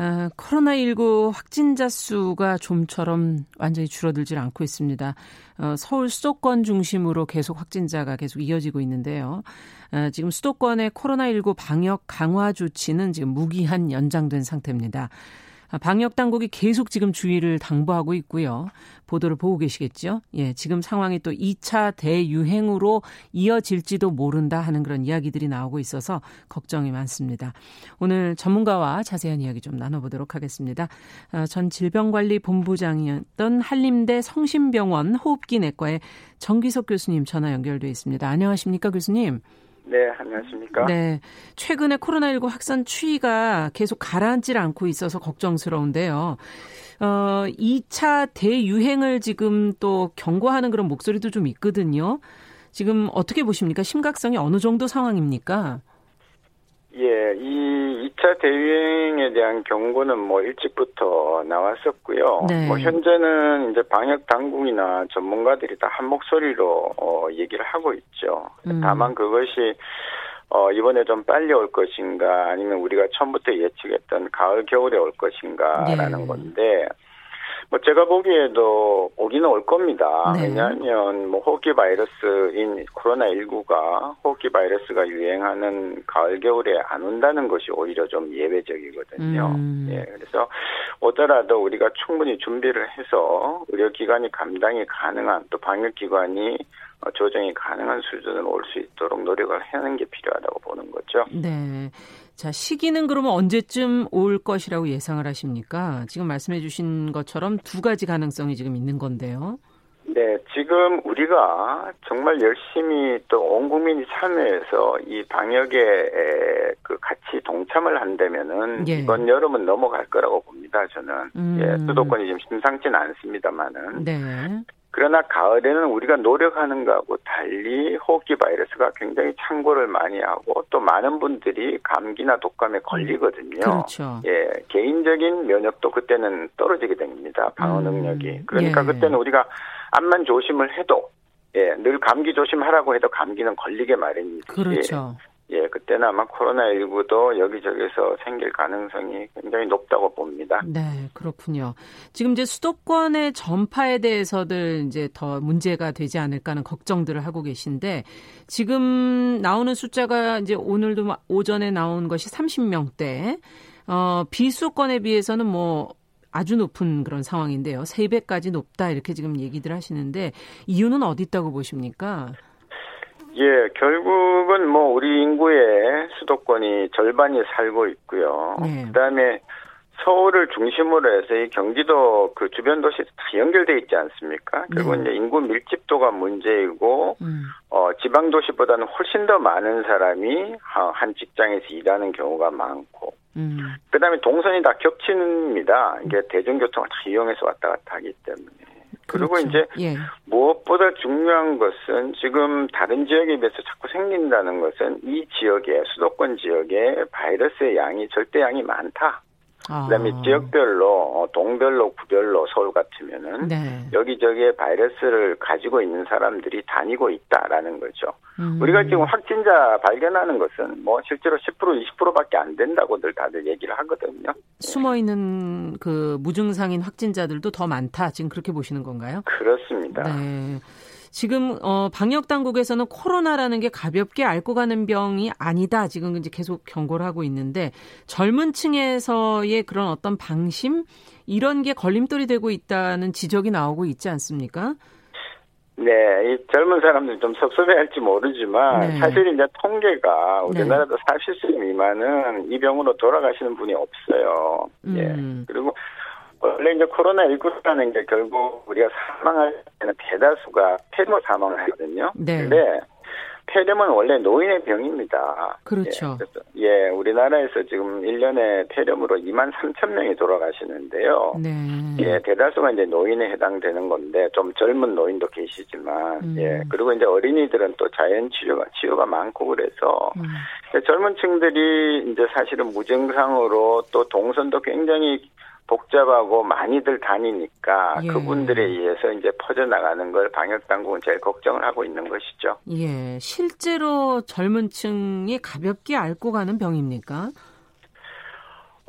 Speaker 2: 아, 코로나19 확진자 수가 좀처럼 완전히 줄어들질 않고 있습니다. 어, 서울 수도권 중심으로 계속 확진자가 계속 이어지고 있는데요. 어, 지금 수도권의 코로나19 방역 강화 조치는 지금 무기한 연장된 상태입니다. 아, 방역 당국이 계속 지금 주의를 당부하고 있고요. 보도를 보고 계시겠죠? 예, 지금 상황이 또 2차 대유행으로 이어질지도 모른다 하는 그런 이야기들이 나오고 있어서 걱정이 많습니다. 오늘 전문가와 자세한 이야기 좀 나눠보도록 하겠습니다. 아, 전 질병관리본부장이었던 한림대 성심병원 호흡기 내과의 정기석 교수님 전화 연결돼 있습니다. 안녕하십니까 교수님?
Speaker 5: 네, 안녕하십니까?
Speaker 2: 네. 최근에 코로나19 확산 추이가 계속 가라앉질 않고 있어서 걱정스러운데요. 어, 2차 대유행을 지금 또 경고하는 그런 목소리도 좀 있거든요. 지금 어떻게 보십니까? 심각성이 어느 정도 상황입니까?
Speaker 5: 예, 이 2차 대유행에 대한 경고는 뭐 일찍부터 나왔었고요. 네. 뭐 현재는 이제 방역 당국이나 전문가들이 다 한 목소리로 어 얘기를 하고 있죠. 음. 다만 그것이 어 이번에 좀 빨리 올 것인가 아니면 우리가 처음부터 예측했던 가을 겨울에 올 것인가라는 네. 건데 뭐 제가 보기에도 오기는 올 겁니다. 네. 왜냐하면 뭐 호흡기 바이러스인 코로나 19가 호흡기 바이러스가 유행하는 가을 겨울에 안 온다는 것이 오히려 좀 예외적이거든요. 음. 예, 그래서 오더라도 우리가 충분히 준비를 해서 의료기관이 감당이 가능한 또 방역기관이 조정이 가능한 수준으로 올 수 있도록 노력을 하는 게 필요하다고 보는 거죠.
Speaker 2: 네. 자, 시기는 그러면 언제쯤 올 것이라고 예상을 하십니까? 지금 말씀해 주신 것처럼 두 가지 가능성이 지금 있는 건데요.
Speaker 5: 네, 지금 우리가 정말 열심히 또 온 국민이 참여해서 이 방역에 그 같이 동참을 한다면은 예. 이번 여름은 넘어갈 거라고 봅니다. 저는 음. 예, 수도권이 지금 심상치는 않습니다만은. 네. 그러나 가을에는 우리가 노력하는 거하고 달리 호흡기 바이러스가 굉장히 창고를 많이 하고 또 많은 분들이 감기나 독감에 걸리거든요.
Speaker 2: 그렇죠.
Speaker 5: 예, 개인적인 면역도 그때는 떨어지게 됩니다. 방어 음, 능력이. 그러니까 예. 그때는 우리가 암만 조심을 해도 예, 늘 감기 조심하라고 해도 감기는 걸리게 마련이지.
Speaker 2: 그렇죠.
Speaker 5: 예, 그때는 아마 코로나19도 여기저기서 생길 가능성이 굉장히 높다고 봅니다.
Speaker 2: 네, 그렇군요. 지금 이제 수도권의 전파에 대해서들 이제 더 문제가 되지 않을까 하는 걱정들을 하고 계신데 지금 나오는 숫자가 이제 오늘도 오전에 나온 것이 30명대. 어, 비수권에 비해서는 뭐 아주 높은 그런 상황인데요. 3배까지 높다 이렇게 지금 얘기들 하시는데 이유는 어디 있다고 보십니까?
Speaker 5: 예, 결국은 뭐 우리 인구의 수도권이 절반이 살고 있고요. 네. 그다음에 서울을 중심으로 해서 이 경기도 그 주변 도시 다 연결돼 있지 않습니까? 그리고 네. 이제 인구 밀집도가 문제이고 음. 어 지방 도시보다는 훨씬 더 많은 사람이 한 직장에서 일하는 경우가 많고 음. 그다음에 동선이 다 겹칩니다. 이게 대중교통을 다 이용해서 왔다 갔다 하기 때문에. 그리고 그렇죠. 이제 예. 무엇보다 중요한 것은 지금 다른 지역에 비해서 자꾸 생긴다는 것은 이 지역에 수도권 지역에 바이러스의 양이 절대 양이 많다. 아. 그다음에 지역별로 어, 동별로 구별로 서울 같으면은 네. 여기저기에 바이러스를 가지고 있는 사람들이 다니고 있다라는 거죠. 음. 우리가 지금 확진자 발견하는 것은 뭐 실제로 10% 20%밖에 안 된다고들 다들 얘기를 하거든요.
Speaker 2: 숨어 있는 그 무증상인 확진자들도 더 많다. 지금 그렇게 보시는 건가요?
Speaker 5: 그렇습니다.
Speaker 2: 네. 지금 어 방역 당국에서는 코로나라는 게 가볍게 앓고 가는 병이 아니다. 지금 이제 계속 경고를 하고 있는데 젊은 층에서의 그런 어떤 방심 이런 게 걸림돌이 되고 있다는 지적이 나오고 있지 않습니까?
Speaker 5: 네, 이 젊은 사람들 좀 섭섭해할지 모르지만 네. 사실 이제 통계가 우리나라도 네. 40세 미만은 이 병으로 돌아가시는 분이 없어요. 예. 음. 예. 그리고 원래 이제 코로나19라는 게 결국 우리가 사망할 때는 대다수가 폐렴 사망을 하거든요. 네. 근데 폐렴은 원래 노인의 병입니다.
Speaker 2: 그렇죠.
Speaker 5: 예, 예, 우리나라에서 지금 1년에 폐렴으로 2만 3천 명이 돌아가시는데요. 네. 예, 대다수가 이제 노인에 해당되는 건데 좀 젊은 노인도 계시지만 음. 예, 그리고 이제 어린이들은 또 자연 치료가 치료가 많고 그래서 음. 젊은 층들이 이제 사실은 무증상으로 또 동선도 굉장히 복잡하고 많이들 다니니까 예. 그분들에 의해서 이제 퍼져나가는 걸 방역 당국은 제일 걱정을 하고 있는 것이죠.
Speaker 2: 예, 실제로 젊은 층이 가볍게 앓고 가는 병입니까?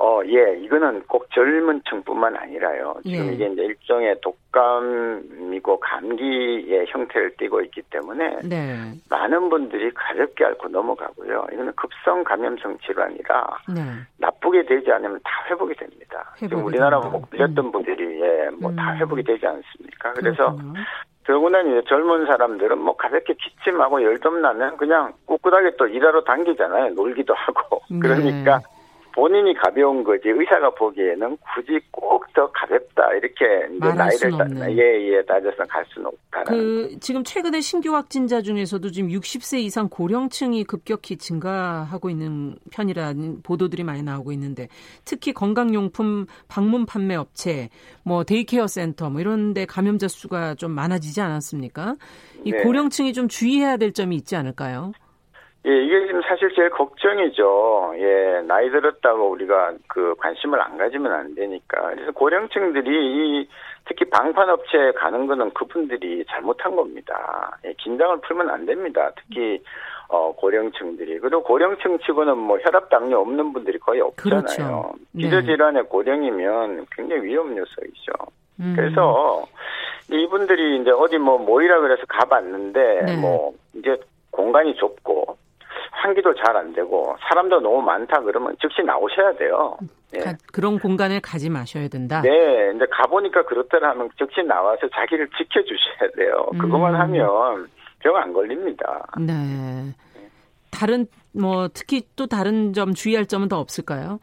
Speaker 5: 어, 예, 이거는 꼭 젊은 층뿐만 아니라요. 지금 예. 이게 이제 일종의 독감이고 감기의 형태를 띠고 있기 때문에 네. 많은 분들이 가볍게 앓고 넘어가고요. 이거는 급성 감염성 질환이라 네. 나쁘게 되지 않으면 다 회복이 됩니다. 지금 우리나라 뭐 걸렸던 음. 분들이 예, 뭐다 음. 회복이 되지 않습니까? 그래서 더구나 이제 젊은 사람들은 뭐 가볍게 기침하고 열좀 나면 그냥 꿋꿋하게 또 일하러 당기잖아요. 놀기도 하고. 네. 그러니까 본인이 가벼운 거지 의사가 보기에는 굳이 꼭 더 가볍다 이렇게 이제 나이를 예예 예, 따져서 갈 수는 없다.
Speaker 2: 그 지금 최근에 신규 확진자 중에서도 지금 60세 이상 고령층이 급격히 증가하고 있는 편이라는 보도들이 많이 나오고 있는데 특히 건강용품 방문 판매 업체, 뭐 데이케어 센터 뭐 이런데 감염자 수가 좀 많아지지 않았습니까? 이 네. 고령층이 좀 주의해야 될 점이 있지 않을까요?
Speaker 5: 예, 이게 지금 사실 제일 걱정이죠. 예, 나이 들었다고 우리가 그 관심을 안 가지면 안 되니까. 그래서 고령층들이 이 특히 방판 업체에 가는 거는 그분들이 잘못한 겁니다. 예, 긴장을 풀면 안 됩니다. 특히 어, 고령층들이. 그리고 고령층 치고는 뭐 혈압 당뇨 없는 분들이 거의 없잖아요. 그렇죠. 기저질환의 네. 고령이면 굉장히 위험 요소이죠. 음. 그래서 이분들이 이제 어디 뭐 모이라 그래서 가봤는데 네. 뭐 이제 공간이 좁고 환기도 잘 안 되고 사람도 너무 많다 그러면 즉시 나오셔야 돼요.
Speaker 2: 예. 그런 공간을 가지 마셔야 된다.
Speaker 5: 네, 이제 가 보니까 그렇더라 하면 즉시 나와서 자기를 지켜주셔야 돼요. 그것만 음. 하면 병 안 걸립니다.
Speaker 2: 네. 다른 뭐 특히 또 다른 점 주의할 점은 더 없을까요?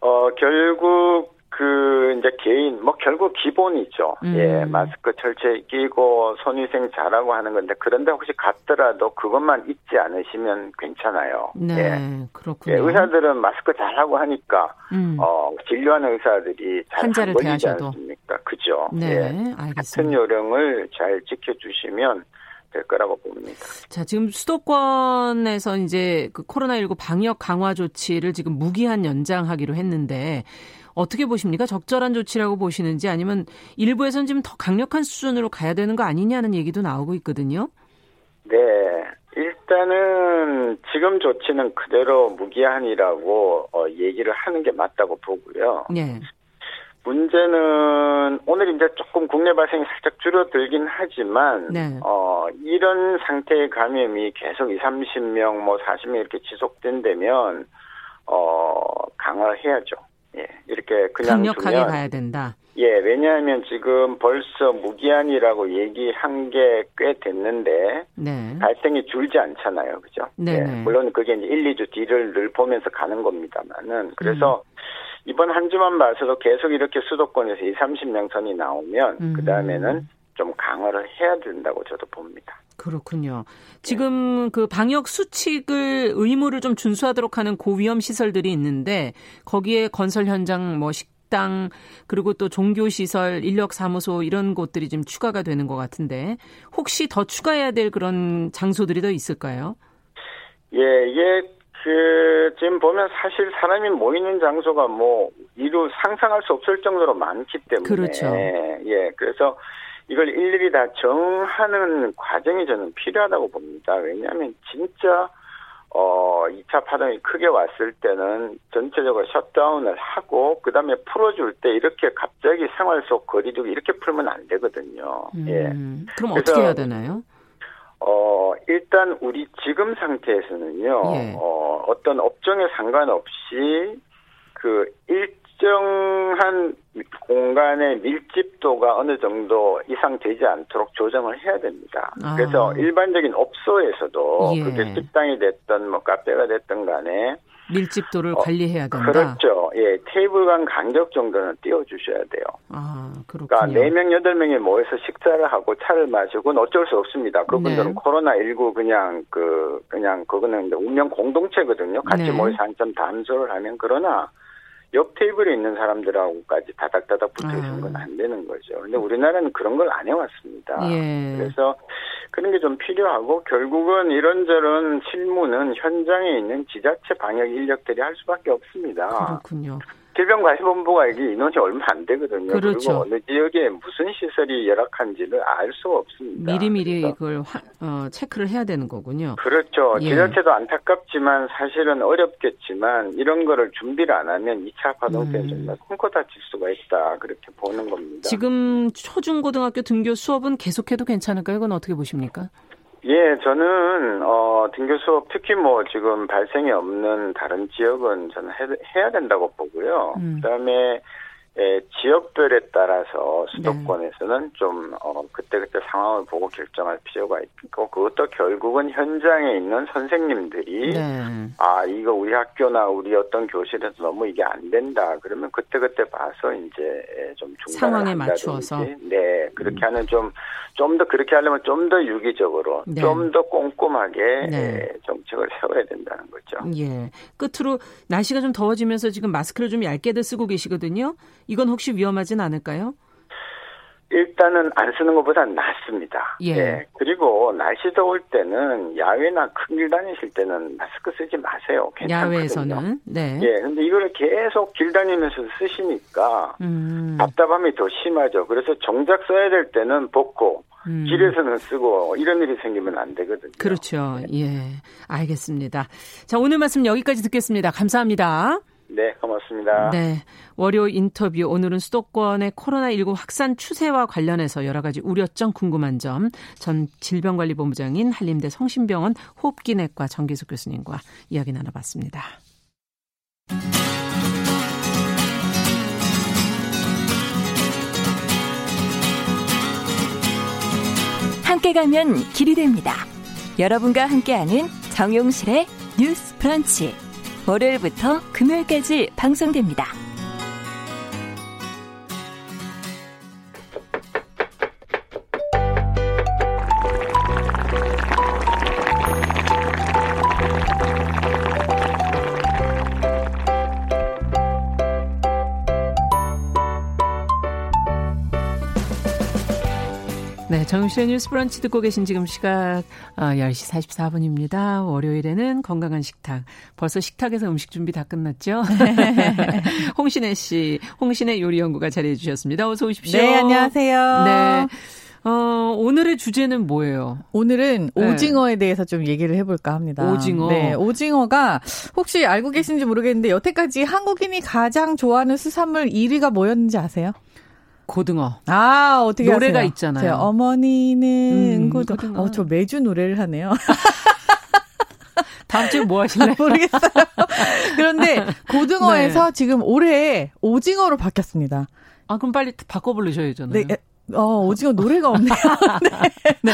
Speaker 5: 어 결국 그 이제 개인 뭐 결국 기본이죠. 음. 예, 마스크 철저히 끼고 손위생 잘하고 하는 건데 그런데 혹시 갔더라도 그것만 잊지 않으시면 괜찮아요.
Speaker 2: 네, 예. 그렇군요.
Speaker 5: 예, 의사들은 마스크 잘하고 하니까 음. 어 진료하는 의사들이 잘 환자를 대하셔도 않습니까? 그죠? 네, 예. 알겠습니다. 같은 요령을 잘 지켜주시면 될 거라고 봅니다.
Speaker 2: 자, 지금 수도권에서 이제 그 코로나19 방역 강화 조치를 지금 무기한 연장하기로 했는데 어떻게 보십니까? 적절한 조치라고 보시는지 아니면 일부에서는 지금 더 강력한 수준으로 가야 되는 거 아니냐는 얘기도 나오고 있거든요.
Speaker 5: 네. 일단은 지금 조치는 그대로 무기한이라고 어, 얘기를 하는 게 맞다고 보고요. 네. 문제는 오늘 이제 조금 국내 발생이 살짝 줄어들긴 하지만 네. 어 이런 상태의 감염이 계속 2, 30명 뭐 40명 이렇게 지속된다면 어 강화해야죠. 예. 이렇게 그냥
Speaker 2: 강력하게 두면, 가야 된다.
Speaker 5: 예, 왜냐하면 지금 벌써 무기한이라고 얘기한 게 꽤 됐는데 네. 발생이 줄지 않잖아요. 그죠? 네. 예, 네. 물론 그게 이제 1, 2주 뒤를 늘 보면서 가는 겁니다만은 그래서 음. 이번 한 주만 봐서도 계속 이렇게 수도권에서 2, 30명 선이 나오면 음. 그 다음에는 좀 강화를 해야 된다고 저도 봅니다.
Speaker 2: 그렇군요. 지금 그 방역 수칙을 의무를 좀 준수하도록 하는 고위험 시설들이 있는데 거기에 건설 현장 뭐 식당 그리고 또 종교 시설, 인력 사무소 이런 곳들이 좀 추가가 되는 것 같은데 혹시 더 추가해야 될 그런 장소들이 더 있을까요?
Speaker 5: 예, 예. 그 지금 보면 사실 사람이 모이는 장소가 뭐 이루 상상할 수 없을 정도로 많기 때문에
Speaker 2: 그렇죠.
Speaker 5: 예, 그래서 이걸 일일이 다 정하는 과정이 저는 필요하다고 봅니다. 왜냐하면 진짜 어 2차 파동이 크게 왔을 때는 전체적으로 셧다운을 하고 그다음에 풀어줄 때 이렇게 갑자기 생활 속 거리두기 이렇게 풀면 안 되거든요.
Speaker 2: 음, 예. 그럼 어떻게 해야 되나요?
Speaker 5: 어 일단 우리 지금 상태에서는요. 예. 어 어떤 업종에 상관없이 그 일, 일정한 공간의 밀집도가 어느 정도 이상 되지 않도록 조정을 해야 됩니다. 아. 그래서 일반적인 업소에서도 예. 그게 식당이 됐든 뭐 카페가 됐든 간에
Speaker 2: 밀집도를 어, 관리해야 된다.
Speaker 5: 그렇죠. 예, 테이블 간 간격 정도는 띄워 주셔야 돼요.
Speaker 2: 아, 그렇군요.
Speaker 5: 그러니까 4명, 8명이 모여서 식사를 하고 차를 마시고는 어쩔 수 없습니다. 그분들은 네. 코로나 19 그냥 그, 그냥 그거는 운명 공동체거든요. 같이 네. 모여서 한점 담소를 하면 그러나 옆 테이블에 있는 사람들하고까지 다닥다닥 붙어 있는 건안 아. 되는 거죠. 근데 우리나라는 그런 걸 안 해왔습니다. 예. 그래서 그런 게 좀 필요하고 결국은 이런저런 실무는 현장에 있는 지자체 방역 인력들이 할 수밖에 없습니다.
Speaker 2: 그렇군요.
Speaker 5: 질병관리본부가 이게 인원이 얼마 안 되거든요. 그렇죠. 그리고 어느 지역에 무슨 시설이 열악한지를 알 수가 없습니다.
Speaker 2: 미리미리 그걸 화, 어, 체크를 해야 되는 거군요.
Speaker 5: 그렇죠. 예. 지자체도 안타깝지만 사실은 어렵겠지만 이런 거를 준비를 안 하면 2차 파동 때는 음. 정말 큰코 다칠 수가 있다. 그렇게 보는 겁니다.
Speaker 2: 지금 초중고등학교 등교 수업은 계속해도 괜찮을까요? 이건 어떻게 보십니까?
Speaker 5: 예, 저는 어 등교 수업 특히 뭐 지금 발생이 없는 다른 지역은 저는 해, 해야 된다고 보고요. 음. 그다음에 예, 지역별에 따라서 수도권에서는 네. 좀 어, 그때그때 상황을 보고 결정할 필요가 있고 그것도 결국은 현장에 있는 선생님들이 네. 아 이거 우리 학교나 우리 어떤 교실에서 너무 이게 안 된다 그러면 그때그때 봐서 이제 좀
Speaker 2: 상황에 맞추어서
Speaker 5: 네 그렇게 음. 하는 좀 좀 더 그렇게 하려면 좀 더 유기적으로 네. 좀더 꼼꼼하게 네. 예, 정책을 세워야 된다는 거죠.
Speaker 2: 예 끝으로 날씨가 좀 더워지면서 지금 마스크를 좀 얇게들 쓰고 계시거든요. 이건 혹시 위험하진 않을까요?
Speaker 5: 일단은 안 쓰는 것보다 낫습니다. 예. 예. 그리고 날씨 더울 때는 야외나 큰 길 다니실 때는 마스크 쓰지 마세요. 괜찮거든요.
Speaker 2: 야외에서는 네.
Speaker 5: 예. 근데 이거를 계속 길 다니면서 쓰시니까 음. 답답함이 더 심하죠. 그래서 정작 써야 될 때는 벗고 음. 길에서는 쓰고 이런 일이 생기면 안 되거든요.
Speaker 2: 그렇죠. 예. 알겠습니다. 자, 오늘 말씀 여기까지 듣겠습니다. 감사합니다.
Speaker 5: 네, 고맙습니다.
Speaker 2: 네. 월요 인터뷰 오늘은 수도권의 코로나19 확산 추세와 관련해서 여러 가지 우려점 궁금한 점 전 질병관리본부장인 한림대 성심병원 호흡기내과 정기숙 교수님과 이야기 나눠봤습니다.
Speaker 1: 함께 가면 길이 됩니다. 여러분과 함께하는 정용실의 뉴스 프런치. 월요일부터 금요일까지 방송됩니다.
Speaker 2: 네, 정유실의 뉴스 브런치 듣고 계신 지금 시각 10시 어, 44분입니다. 월요일에는 건강한 식탁. 벌써 식탁에서 음식 준비 다 끝났죠? 홍신혜 씨, 홍신혜 요리 연구가 자리해 주셨습니다. 어서 오십시오.
Speaker 6: 네, 안녕하세요. 네.
Speaker 2: 어, 오늘의 주제는 뭐예요?
Speaker 6: 오늘은 네. 오징어에 대해서 좀 얘기를 해볼까 합니다.
Speaker 2: 오징어.
Speaker 6: 네, 오징어가 혹시 알고 계신지 모르겠는데 여태까지 한국인이 가장 좋아하는 수산물 1위가 뭐였는지 아세요?
Speaker 2: 고등어.
Speaker 6: 아, 어떻게
Speaker 2: 노래가? 있잖아요.
Speaker 6: 어머니는 음, 고등어. 고등어. 어, 저 매주 노래를 하네요.
Speaker 2: 다음 주에 뭐 하실래요?
Speaker 6: 모르겠어요. 그런데 고등어에서 네. 지금 올해 오징어로 바뀌었습니다.
Speaker 2: 아, 그럼 빨리 바꿔 부르셔야죠.
Speaker 6: 네, 어, 오징어 노래가 없네요. 네. 네.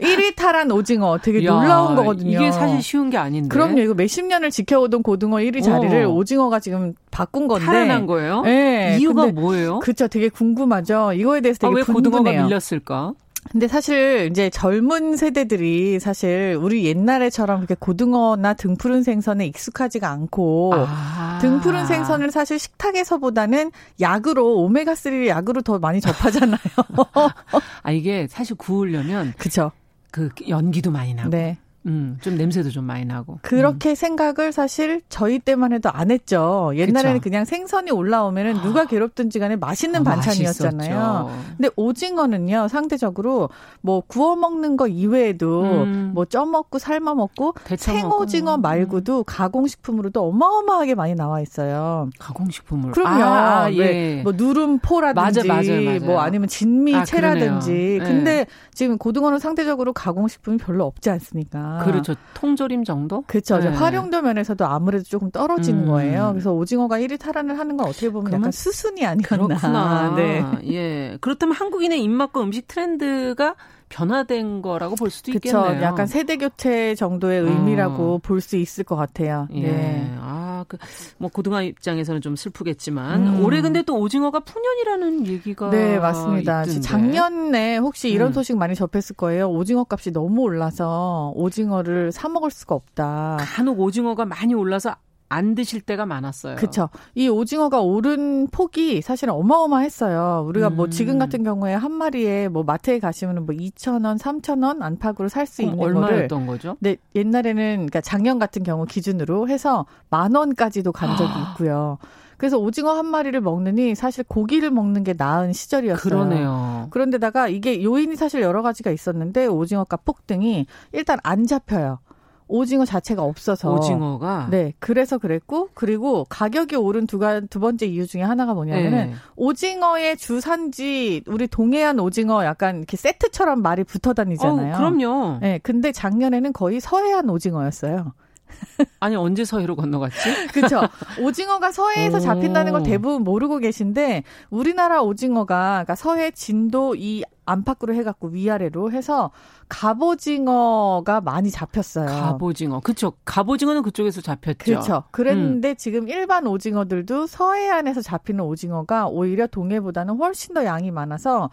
Speaker 6: 1위 탈한 오징어 되게 야, 놀라운 거거든요.
Speaker 2: 이게 사실 쉬운 게 아닌데.
Speaker 6: 그럼요. 이거 몇십 년을 지켜오던 고등어 1위 자리를 어. 오징어가 지금 바꾼 건데.
Speaker 2: 탈환한 거예요?
Speaker 6: 네.
Speaker 2: 이유가 뭐예요?
Speaker 6: 그렇죠. 되게 궁금하죠. 이거에 대해서 되게
Speaker 2: 아, 왜
Speaker 6: 궁금해요.
Speaker 2: 고등어가 밀렸을까?
Speaker 6: 근데 사실 이제 젊은 세대들이 사실 우리 옛날에처럼 그렇게 고등어나 등푸른 생선에 익숙하지가 않고 아. 등푸른 생선을 사실 식탁에서보다는 약으로 오메가 3 약으로 더 많이 접하잖아요.
Speaker 2: 아 이게 사실 구우려면
Speaker 6: 그쵸.
Speaker 2: 그 연기도 많이 나고
Speaker 6: 네.
Speaker 2: 음, 좀 냄새도 좀 많이 나고.
Speaker 6: 그렇게 음. 생각을 사실 저희 때만 해도 안 했죠. 옛날에는? 그냥 생선이 올라오면은 누가 괴롭든지 간에 맛있는 아, 반찬이었잖아요. 맛있었죠. 근데 오징어는요, 상대적으로 뭐 구워 먹는 거 이외에도 음. 뭐 쪄먹고 삶아 먹고 생오징어 음. 말고도 가공식품으로도 어마어마하게 많이 나와 있어요.
Speaker 2: 가공식품으로.
Speaker 6: 그럼요. 아, 예. 뭐 누름포라든지 맞아, 맞아, 맞아. 뭐 아니면 진미채라든지. 아, 근데 네. 지금 고등어는 상대적으로 가공식품이 별로 없지 않습니까?
Speaker 2: 그렇죠. 통조림 정도?
Speaker 6: 그렇죠. 네. 활용도 면에서도 아무래도 조금 떨어지는 음. 거예요. 그래서 오징어가 1위 탈환을 하는 건 어떻게 보면 약간 수순이 아니었나.
Speaker 2: 그렇구나. 네. 예. 그렇다면 한국인의 입맛과 음식 트렌드가 변화된 거라고 볼 수도 그쵸, 있겠네요.
Speaker 6: 약간 세대 교체 정도의 의미라고 어. 볼수 있을 것 같아요.
Speaker 2: 예. 네. 아, 그, 뭐 고등어 입장에서는 좀 슬프겠지만 음. 올해 근데 또 오징어가 풍년이라는 얘기가
Speaker 6: 네 맞습니다. 있던데. 작년에 혹시 이런 음. 소식 많이 접했을 거예요. 오징어 값이 너무 올라서 오징어를 사 먹을 수가 없다.
Speaker 2: 간혹 오징어가 많이 올라서 안 드실 때가 많았어요.
Speaker 6: 그렇죠. 이 오징어가 오른 폭이 사실은 어마어마했어요. 우리가 음. 뭐 지금 음. 같은 경우에 한 마리에 뭐 마트에 가시면은 뭐 2,000원, 3,000원 안팎으로 살 수 있는
Speaker 2: 얼마였던 거죠?
Speaker 6: 네, 옛날에는 그러니까 작년 같은 경우 기준으로 해서 만 원까지도 간 적이 아. 있고요. 그래서 오징어 한 마리를 먹느니 사실 고기를 먹는 게 나은 시절이었어요.
Speaker 2: 그러네요.
Speaker 6: 그런데다가 이게 요인이 사실 여러 가지가 있었는데 오징어값 폭등이 일단 안 잡혀요. 오징어 자체가 없어서
Speaker 2: 오징어가
Speaker 6: 네 그래서 그랬고 그리고 가격이 오른 두가 두 번째 이유 중에 하나가 뭐냐면은 네. 오징어의 주산지 우리 동해안 오징어 약간 이렇게 세트처럼 말이 붙어 다니잖아요.
Speaker 2: 어, 그럼요.
Speaker 6: 네 근데 작년에는 거의 서해안 오징어였어요.
Speaker 2: 아니 언제 서해로 건너갔지?
Speaker 6: 그렇죠. 오징어가 서해에서 잡힌다는 걸 대부분 모르고 계신데 우리나라 오징어가 그러니까 서해 진도 이 안팎으로 해갖고 위아래로 해서 갑오징어가 많이 잡혔어요.
Speaker 2: 갑오징어. 그렇죠. 갑오징어는 그쪽에서 잡혔죠.
Speaker 6: 그렇죠. 그랬는데 음. 지금 일반 오징어들도 서해안에서 잡히는 오징어가 오히려 동해보다는 훨씬 더 양이 많아서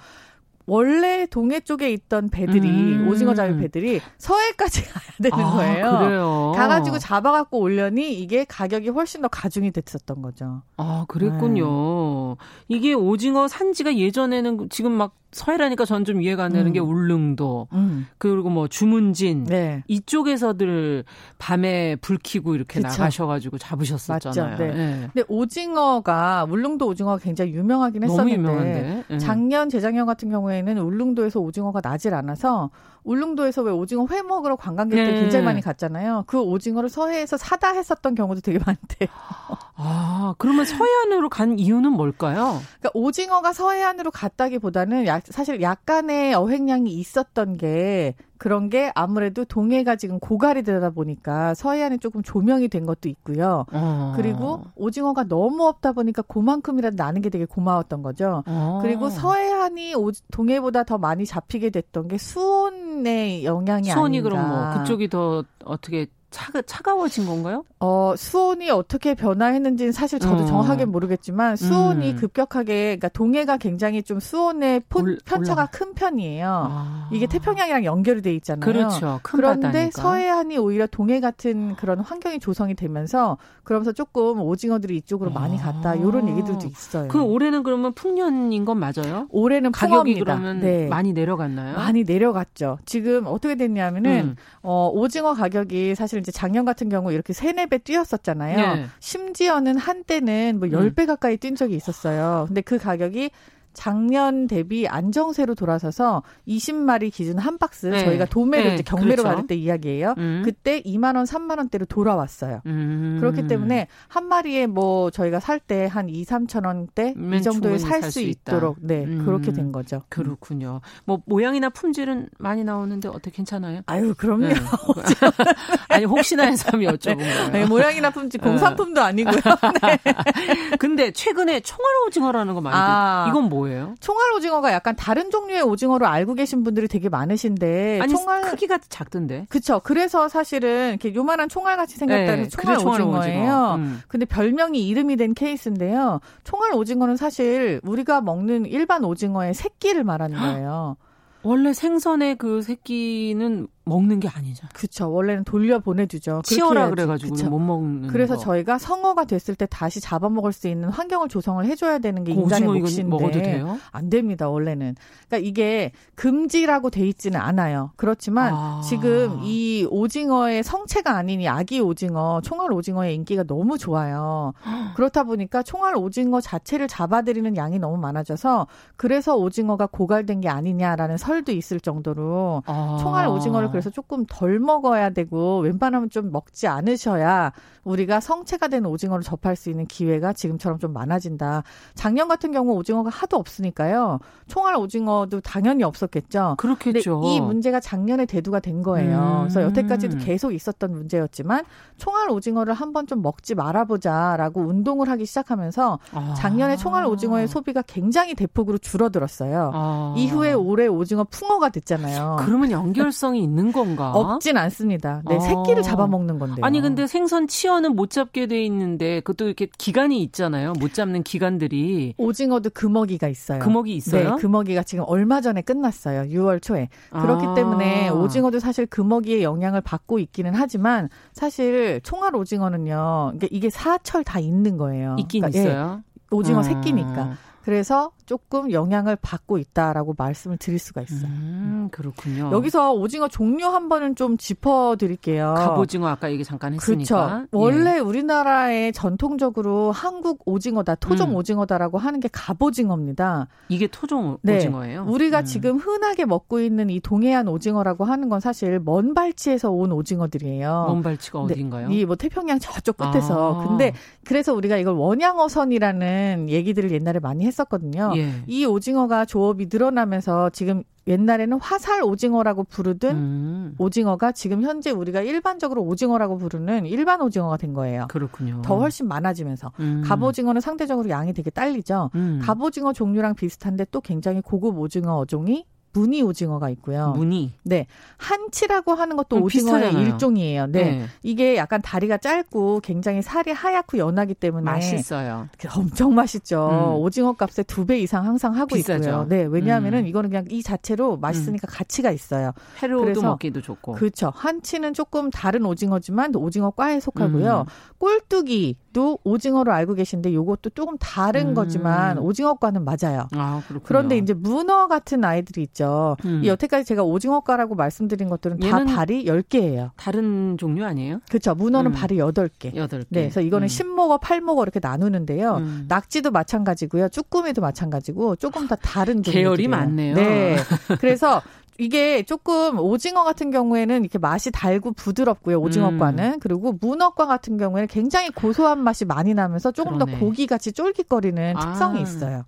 Speaker 6: 원래 동해 쪽에 있던 배들이 음. 오징어 잡이 배들이 서해까지 가야 되는
Speaker 2: 아,
Speaker 6: 거예요.
Speaker 2: 그래요.
Speaker 6: 가가지고 잡아갖고 올려니 이게 가격이 훨씬 더 가중이 됐었던 거죠.
Speaker 2: 아 그랬군요. 네. 이게 오징어 산지가 예전에는 지금 막 서해라니까 전 좀 이해가 안 되는 음. 게 울릉도 음. 그리고 뭐 주문진 네. 이쪽에서들 밤에 불 켜고 이렇게 그쵸. 나가셔가지고 잡으셨었잖아요. 맞죠. 네.
Speaker 6: 네. 근데 오징어가 울릉도 오징어가 굉장히 유명하긴 했었는데 네. 작년 재작년 같은 경우에는 울릉도에서 오징어가 나질 않아서 울릉도에서 왜 오징어 회 먹으러 관광객들 네. 굉장히 많이 갔잖아요. 그 오징어를 서해에서 사다 했었던 경우도 되게 많대요.
Speaker 2: 아, 그러면 서해안으로 간 이유는 뭘까요?
Speaker 6: 그러니까 오징어가 서해안으로 갔다기보다는 야, 사실 약간의 어획량이 있었던 게 그런 게 아무래도 동해가 지금 고갈이 되다 보니까 서해안에 조금 조명이 된 것도 있고요. 어. 그리고 오징어가 너무 없다 보니까 그만큼이라도 나는 게 되게 고마웠던 거죠. 어. 그리고 서해안이 오, 동해보다 더 많이 잡히게 됐던 게 수온의 영향이
Speaker 2: 수온이
Speaker 6: 아닌가.
Speaker 2: 그럼 뭐 그쪽이 더 어떻게 차가, 차가워진 건가요?
Speaker 6: 어, 수온이 어떻게 변화했는지는 사실 저도 어. 정확하게 모르겠지만 수온이 음. 급격하게 그러니까 동해가 굉장히 좀 수온의 폰, 편차가 올라. 큰 편이에요. 아. 이게 태평양이랑 연결이 돼 있잖아요.
Speaker 2: 그렇죠.
Speaker 6: 그런데
Speaker 2: 바다니까.
Speaker 6: 서해안이 오히려 동해 같은 그런 환경이 조성이 되면서 그러면서 조금 오징어들이 이쪽으로 아. 많이 갔다. 이런 얘기들도 있어요.
Speaker 2: 그 올해는 그러면 풍년인 건 맞아요?
Speaker 6: 올해는
Speaker 2: 가격이 그러면 네. 많이 내려갔나요?
Speaker 6: 많이 내려갔죠. 지금 어떻게 됐냐면은 음. 어, 오징어 가격이 사실 이제 작년 같은 경우 이렇게 세네 배 뛰었었잖아요. 네. 심지어는 한때는 뭐 10배 음. 가까이 뛴 적이 있었어요. 근데 그 가격이 작년 대비 안정세로 돌아서서 20마리 기준 한 박스 네. 저희가 도매로 네. 경매로 그렇죠. 받을 때 이야기예요. 음. 그때 2만 원, 3만 원대로 돌아왔어요. 음. 그렇기 때문에 한 마리에 뭐 저희가 살 때 한 2, 3천 원대 이 정도에 살 수 있도록 네, 음. 그렇게 된 거죠.
Speaker 2: 그렇군요. 뭐 모양이나 품질은 많이 나오는데 어떻게 괜찮아요?
Speaker 6: 아유, 그럼요. 네.
Speaker 2: 아니 혹시나 해서 여쭤본 네. 거예요.
Speaker 6: 네, 모양이나 품질 공산품도 아니고요. 네.
Speaker 2: 근데 최근에 총알 오징어라는 거 많이 아. 이건 뭐예요? 뭐예요?
Speaker 6: 총알 오징어가 약간 다른 종류의 오징어로 알고 계신 분들이 되게 많으신데
Speaker 2: 아니,
Speaker 6: 총알
Speaker 2: 크기가 작던데.
Speaker 6: 그렇죠. 그래서 사실은 이렇게 요만한 총알 같이 생겼다는 네, 총알, 총알 오징어예요. 오징어. 음. 근데 별명이 이름이 된 케이스인데요. 총알 오징어는 사실 우리가 먹는 일반 오징어의 새끼를 말하는 거예요.
Speaker 2: 원래 생선의 그 새끼는 먹는 게 아니죠.
Speaker 6: 그렇죠. 원래는 돌려 보내주죠.
Speaker 2: 치어라 그래가지고 못 먹는.
Speaker 6: 그래서 거. 저희가 성어가 됐을 때 다시 잡아먹을 수 있는 환경을 조성을 해줘야 되는 게그 인간의 몫인데
Speaker 2: 먹어도 돼요?
Speaker 6: 안 됩니다. 원래는. 그러니까 이게 금지라고 돼 있지는 않아요. 그렇지만 아. 지금 이 오징어의 성체가 아닌 이 아기 오징어, 총알 오징어의 인기가 너무 좋아요. 그렇다 보니까 총알 오징어 자체를 잡아들이는 양이 너무 많아져서 그래서 오징어가 고갈된 게 아니냐라는 설도 있을 정도로 아. 총알 오징어를 그래서 조금 덜 먹어야 되고 웬만하면 좀 먹지 않으셔야 우리가 성체가 된 오징어를 접할 수 있는 기회가 지금처럼 좀 많아진다. 작년 같은 경우 오징어가 하도 없으니까요. 총알 오징어도 당연히 없었겠죠.
Speaker 2: 그렇겠죠.
Speaker 6: 이 문제가 작년에 대두가 된 거예요. 음. 그래서 여태까지도 계속 있었던 문제였지만 총알 오징어를 한번 좀 먹지 말아보자라고 운동을 하기 시작하면서 아. 작년에 총알 오징어의 소비가 굉장히 대폭으로 줄어들었어요. 아. 이후에 올해 오징어 풍어가 됐잖아요.
Speaker 2: 그러면 연결성이 있는 건가?
Speaker 6: 없진 않습니다. 네, 아. 새끼를 잡아먹는 건데.
Speaker 2: 아니 근데 생선 치어 는 못 잡게 돼 있는데 그것도 이렇게 기간이 있잖아요. 못 잡는 기간들이.
Speaker 6: 오징어도 금어기가 있어요.
Speaker 2: 금어기 있어요?
Speaker 6: 네, 금어기가 지금 얼마 전에 끝났어요. 6월 초에. 그렇기 아. 때문에 오징어도 사실 금어기의 영향을 받고 있기는 하지만 사실 총알 오징어는요. 그러니까 이게 사철 다 있는 거예요.
Speaker 2: 있긴
Speaker 6: 그러니까,
Speaker 2: 있어요.
Speaker 6: 예, 오징어 아. 새끼니까. 그래서 조금 영향을 받고 있다라고 말씀을 드릴 수가 있어요.
Speaker 2: 음, 그렇군요.
Speaker 6: 여기서 오징어 종류 한 번은 좀 짚어 드릴게요.
Speaker 2: 갑오징어 아까 얘기 잠깐 했으니까.
Speaker 6: 그렇죠. 예. 원래 우리나라에 전통적으로 한국 오징어다, 토종 음. 오징어다라고 하는 게 갑오징어입니다.
Speaker 2: 이게 토종 네. 오징어예요?
Speaker 6: 우리가 음. 지금 흔하게 먹고 있는 이 동해안 오징어라고 하는 건 사실 먼 발치에서 온 오징어들이에요.
Speaker 2: 먼 발치가 네. 어딘가요?
Speaker 6: 이뭐 태평양 저쪽 끝에서. 아. 근데 그래서 우리가 이걸 원양어선이라는 얘기들을 옛날에 많이 했 했었거든요. 예. 이 오징어가 조업이 늘어나면서 지금 옛날에는 화살 오징어라고 부르던 음. 오징어가 지금 현재 우리가 일반적으로 오징어라고 부르는 일반 오징어가 된 거예요.
Speaker 2: 그렇군요.
Speaker 6: 더 훨씬 많아지면서 음. 갑오징어는 상대적으로 양이 되게 딸리죠. 음. 갑오징어 종류랑 비슷한데 또 굉장히 고급 오징어 어종이 무늬 오징어가 있고요.
Speaker 2: 무늬.
Speaker 6: 네. 한치라고 하는 것도 오징어의 비슷하잖아요. 일종이에요. 네. 네. 이게 약간 다리가 짧고 굉장히 살이 하얗고 연하기 때문에
Speaker 2: 맛있어요.
Speaker 6: 엄청 맛있죠. 음. 오징어 값의 두 배 이상 항상 하고 비싸죠. 있고요. 네. 왜냐하면은 음. 이거는 그냥 이 자체로 맛있으니까 음. 가치가 있어요.
Speaker 2: 그래서, 먹기도 좋고.
Speaker 6: 그렇죠. 한치는 조금 다른 오징어지만 오징어과에 속하고요. 음. 꼴뚜기 도 오징어로 알고 계신데 요것도 조금 다른 음. 거지만 오징어과는 맞아요.
Speaker 2: 아,
Speaker 6: 그런데 이제 문어 같은 아이들이 있죠. 음. 이 여태까지 제가 오징어과라고 말씀드린 것들은 다 발이 10개예요.
Speaker 2: 다른 종류 아니에요?
Speaker 6: 그렇죠. 문어는 음. 발이 8개.
Speaker 2: 8개.
Speaker 6: 네, 그래서 이거는 음. 신목어, 팔목어 이렇게 나누는데요. 음. 낙지도 마찬가지고요. 쭈꾸미도 마찬가지고 조금 다 다른 종류.
Speaker 2: 계열이 많네요.
Speaker 6: 네. 그래서 이게 조금 오징어 같은 경우에는 이렇게 맛이 달고 부드럽고요. 오징어과는 음. 그리고 문어과 같은 경우에는 굉장히 고소한 맛이 많이 나면서 조금 그러네. 더 고기 같이 쫄깃거리는 특성이 아. 있어요.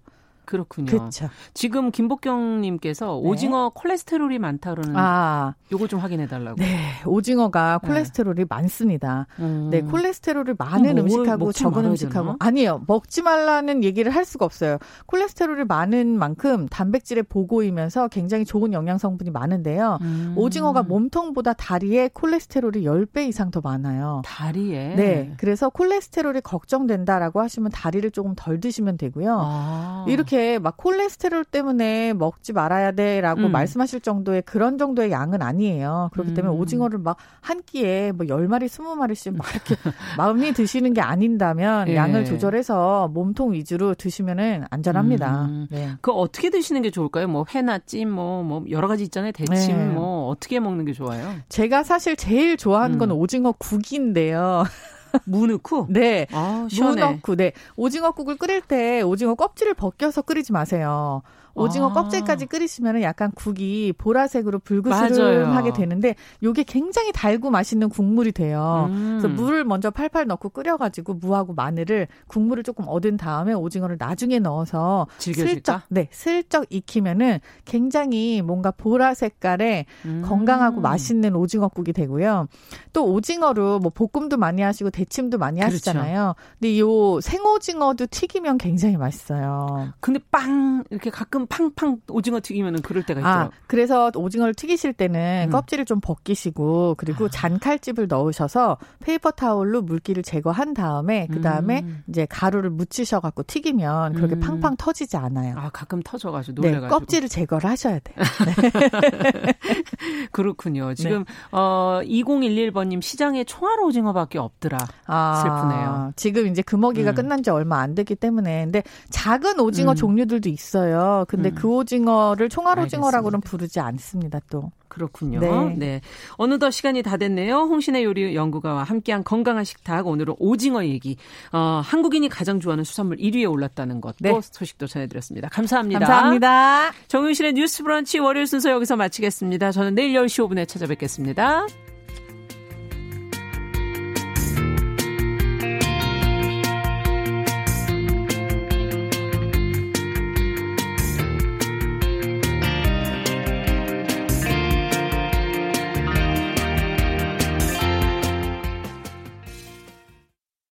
Speaker 2: 그렇군요. 그렇죠. 지금 김복경님께서 네. 오징어 콜레스테롤이 많다 그러는 아, 요거 좀 확인해 달라고.
Speaker 6: 네, 오징어가 네. 콜레스테롤이 네. 많습니다. 음. 네, 콜레스테롤이 많은 뭐, 음식하고 적은 음식하고 되나? 아니요, 먹지 말라는 얘기를 할 수가 없어요. 콜레스테롤이 많은 만큼 단백질의 보고이면서 굉장히 좋은 영양 성분이 많은데요. 음. 오징어가 몸통보다 다리에 콜레스테롤이 10배 이상 더 많아요.
Speaker 2: 다리에.
Speaker 6: 네, 그래서 콜레스테롤이 걱정된다라고 하시면 다리를 조금 덜 드시면 되고요. 아. 이렇게 이렇게 막 콜레스테롤 때문에 먹지 말아야 돼라고 음. 말씀하실 정도의 그런 정도의 양은 아니에요. 그렇기 때문에 음. 오징어를 막 한 끼에 뭐 10마리, 20마리씩 막 이렇게 마음이 드시는 게 아닌다면 예. 양을 조절해서 몸통 위주로 드시면은 안전합니다. 음.
Speaker 2: 네. 그 어떻게 드시는 게 좋을까요? 뭐 회나 찜, 뭐, 뭐 여러 가지 있잖아요. 대침, 네. 뭐 어떻게 먹는 게 좋아요?
Speaker 6: 제가 사실 제일 좋아하는 건 음. 오징어 국인데요.
Speaker 2: 무 넣고?
Speaker 6: 네. 아, 무 넣고, 네. 오징어국을 끓일 때 오징어 껍질을 벗겨서 끓이지 마세요. 오징어 아. 껍질까지 끓이시면 약간 국이 보라색으로 불그스름하게 되는데 요게 굉장히 달고 맛있는 국물이 돼요. 음. 그래서 물을 먼저 팔팔 넣고 끓여가지고 무하고 마늘을 국물을 조금 얻은 다음에 오징어를 나중에 넣어서
Speaker 2: 즐겨질까?
Speaker 6: 슬쩍 네 슬쩍 익히면은 굉장히 뭔가 보라 색깔의 음. 건강하고 맛있는 오징어국이 되고요. 또 오징어로 뭐 볶음도 많이 하시고 대침도 많이 그렇죠. 하시잖아요. 근데 요 생오징어도 튀기면 굉장히 맛있어요.
Speaker 2: 근데 빵 이렇게 가끔 팡팡 오징어 튀기면은 그럴 때가 있죠. 아,
Speaker 6: 그래서 오징어를 튀기실 때는 음. 껍질을 좀 벗기시고 그리고 아. 잔칼집을 넣으셔서 paper towel로 물기를 제거한 다음에 그 다음에 음. 이제 가루를 묻히셔 갖고 튀기면 그렇게 음. 팡팡 터지지 않아요.
Speaker 2: 아 가끔 터져가지고 네, 놀래가지고
Speaker 6: 네, 껍질을 제거를 하셔야 돼요.
Speaker 2: 네. 그렇군요. 지금 네. 어 2011번님 시장에 총알 오징어밖에 없더라. 아, 슬프네요.
Speaker 6: 지금 이제 금어기가 음. 끝난 지 얼마 안 됐기 때문에 근데 작은 오징어 음. 종류들도 있어요. 근데 음. 그 오징어를 총알 오징어라고는 부르지 않습니다. 또.
Speaker 2: 그렇군요. 네. 네. 어느덧 시간이 다 됐네요. 홍신의 요리 연구가와 함께한 건강한 식탁 오늘은 오징어 얘기. 어, 한국인이 가장 좋아하는 수산물 1위에 올랐다는 것도 네. 소식도 전해드렸습니다. 감사합니다.
Speaker 6: 감사합니다.
Speaker 2: 정윤실의 뉴스 브런치 월요일 순서 여기서 마치겠습니다. 저는 내일 10시 5분에 찾아뵙겠습니다.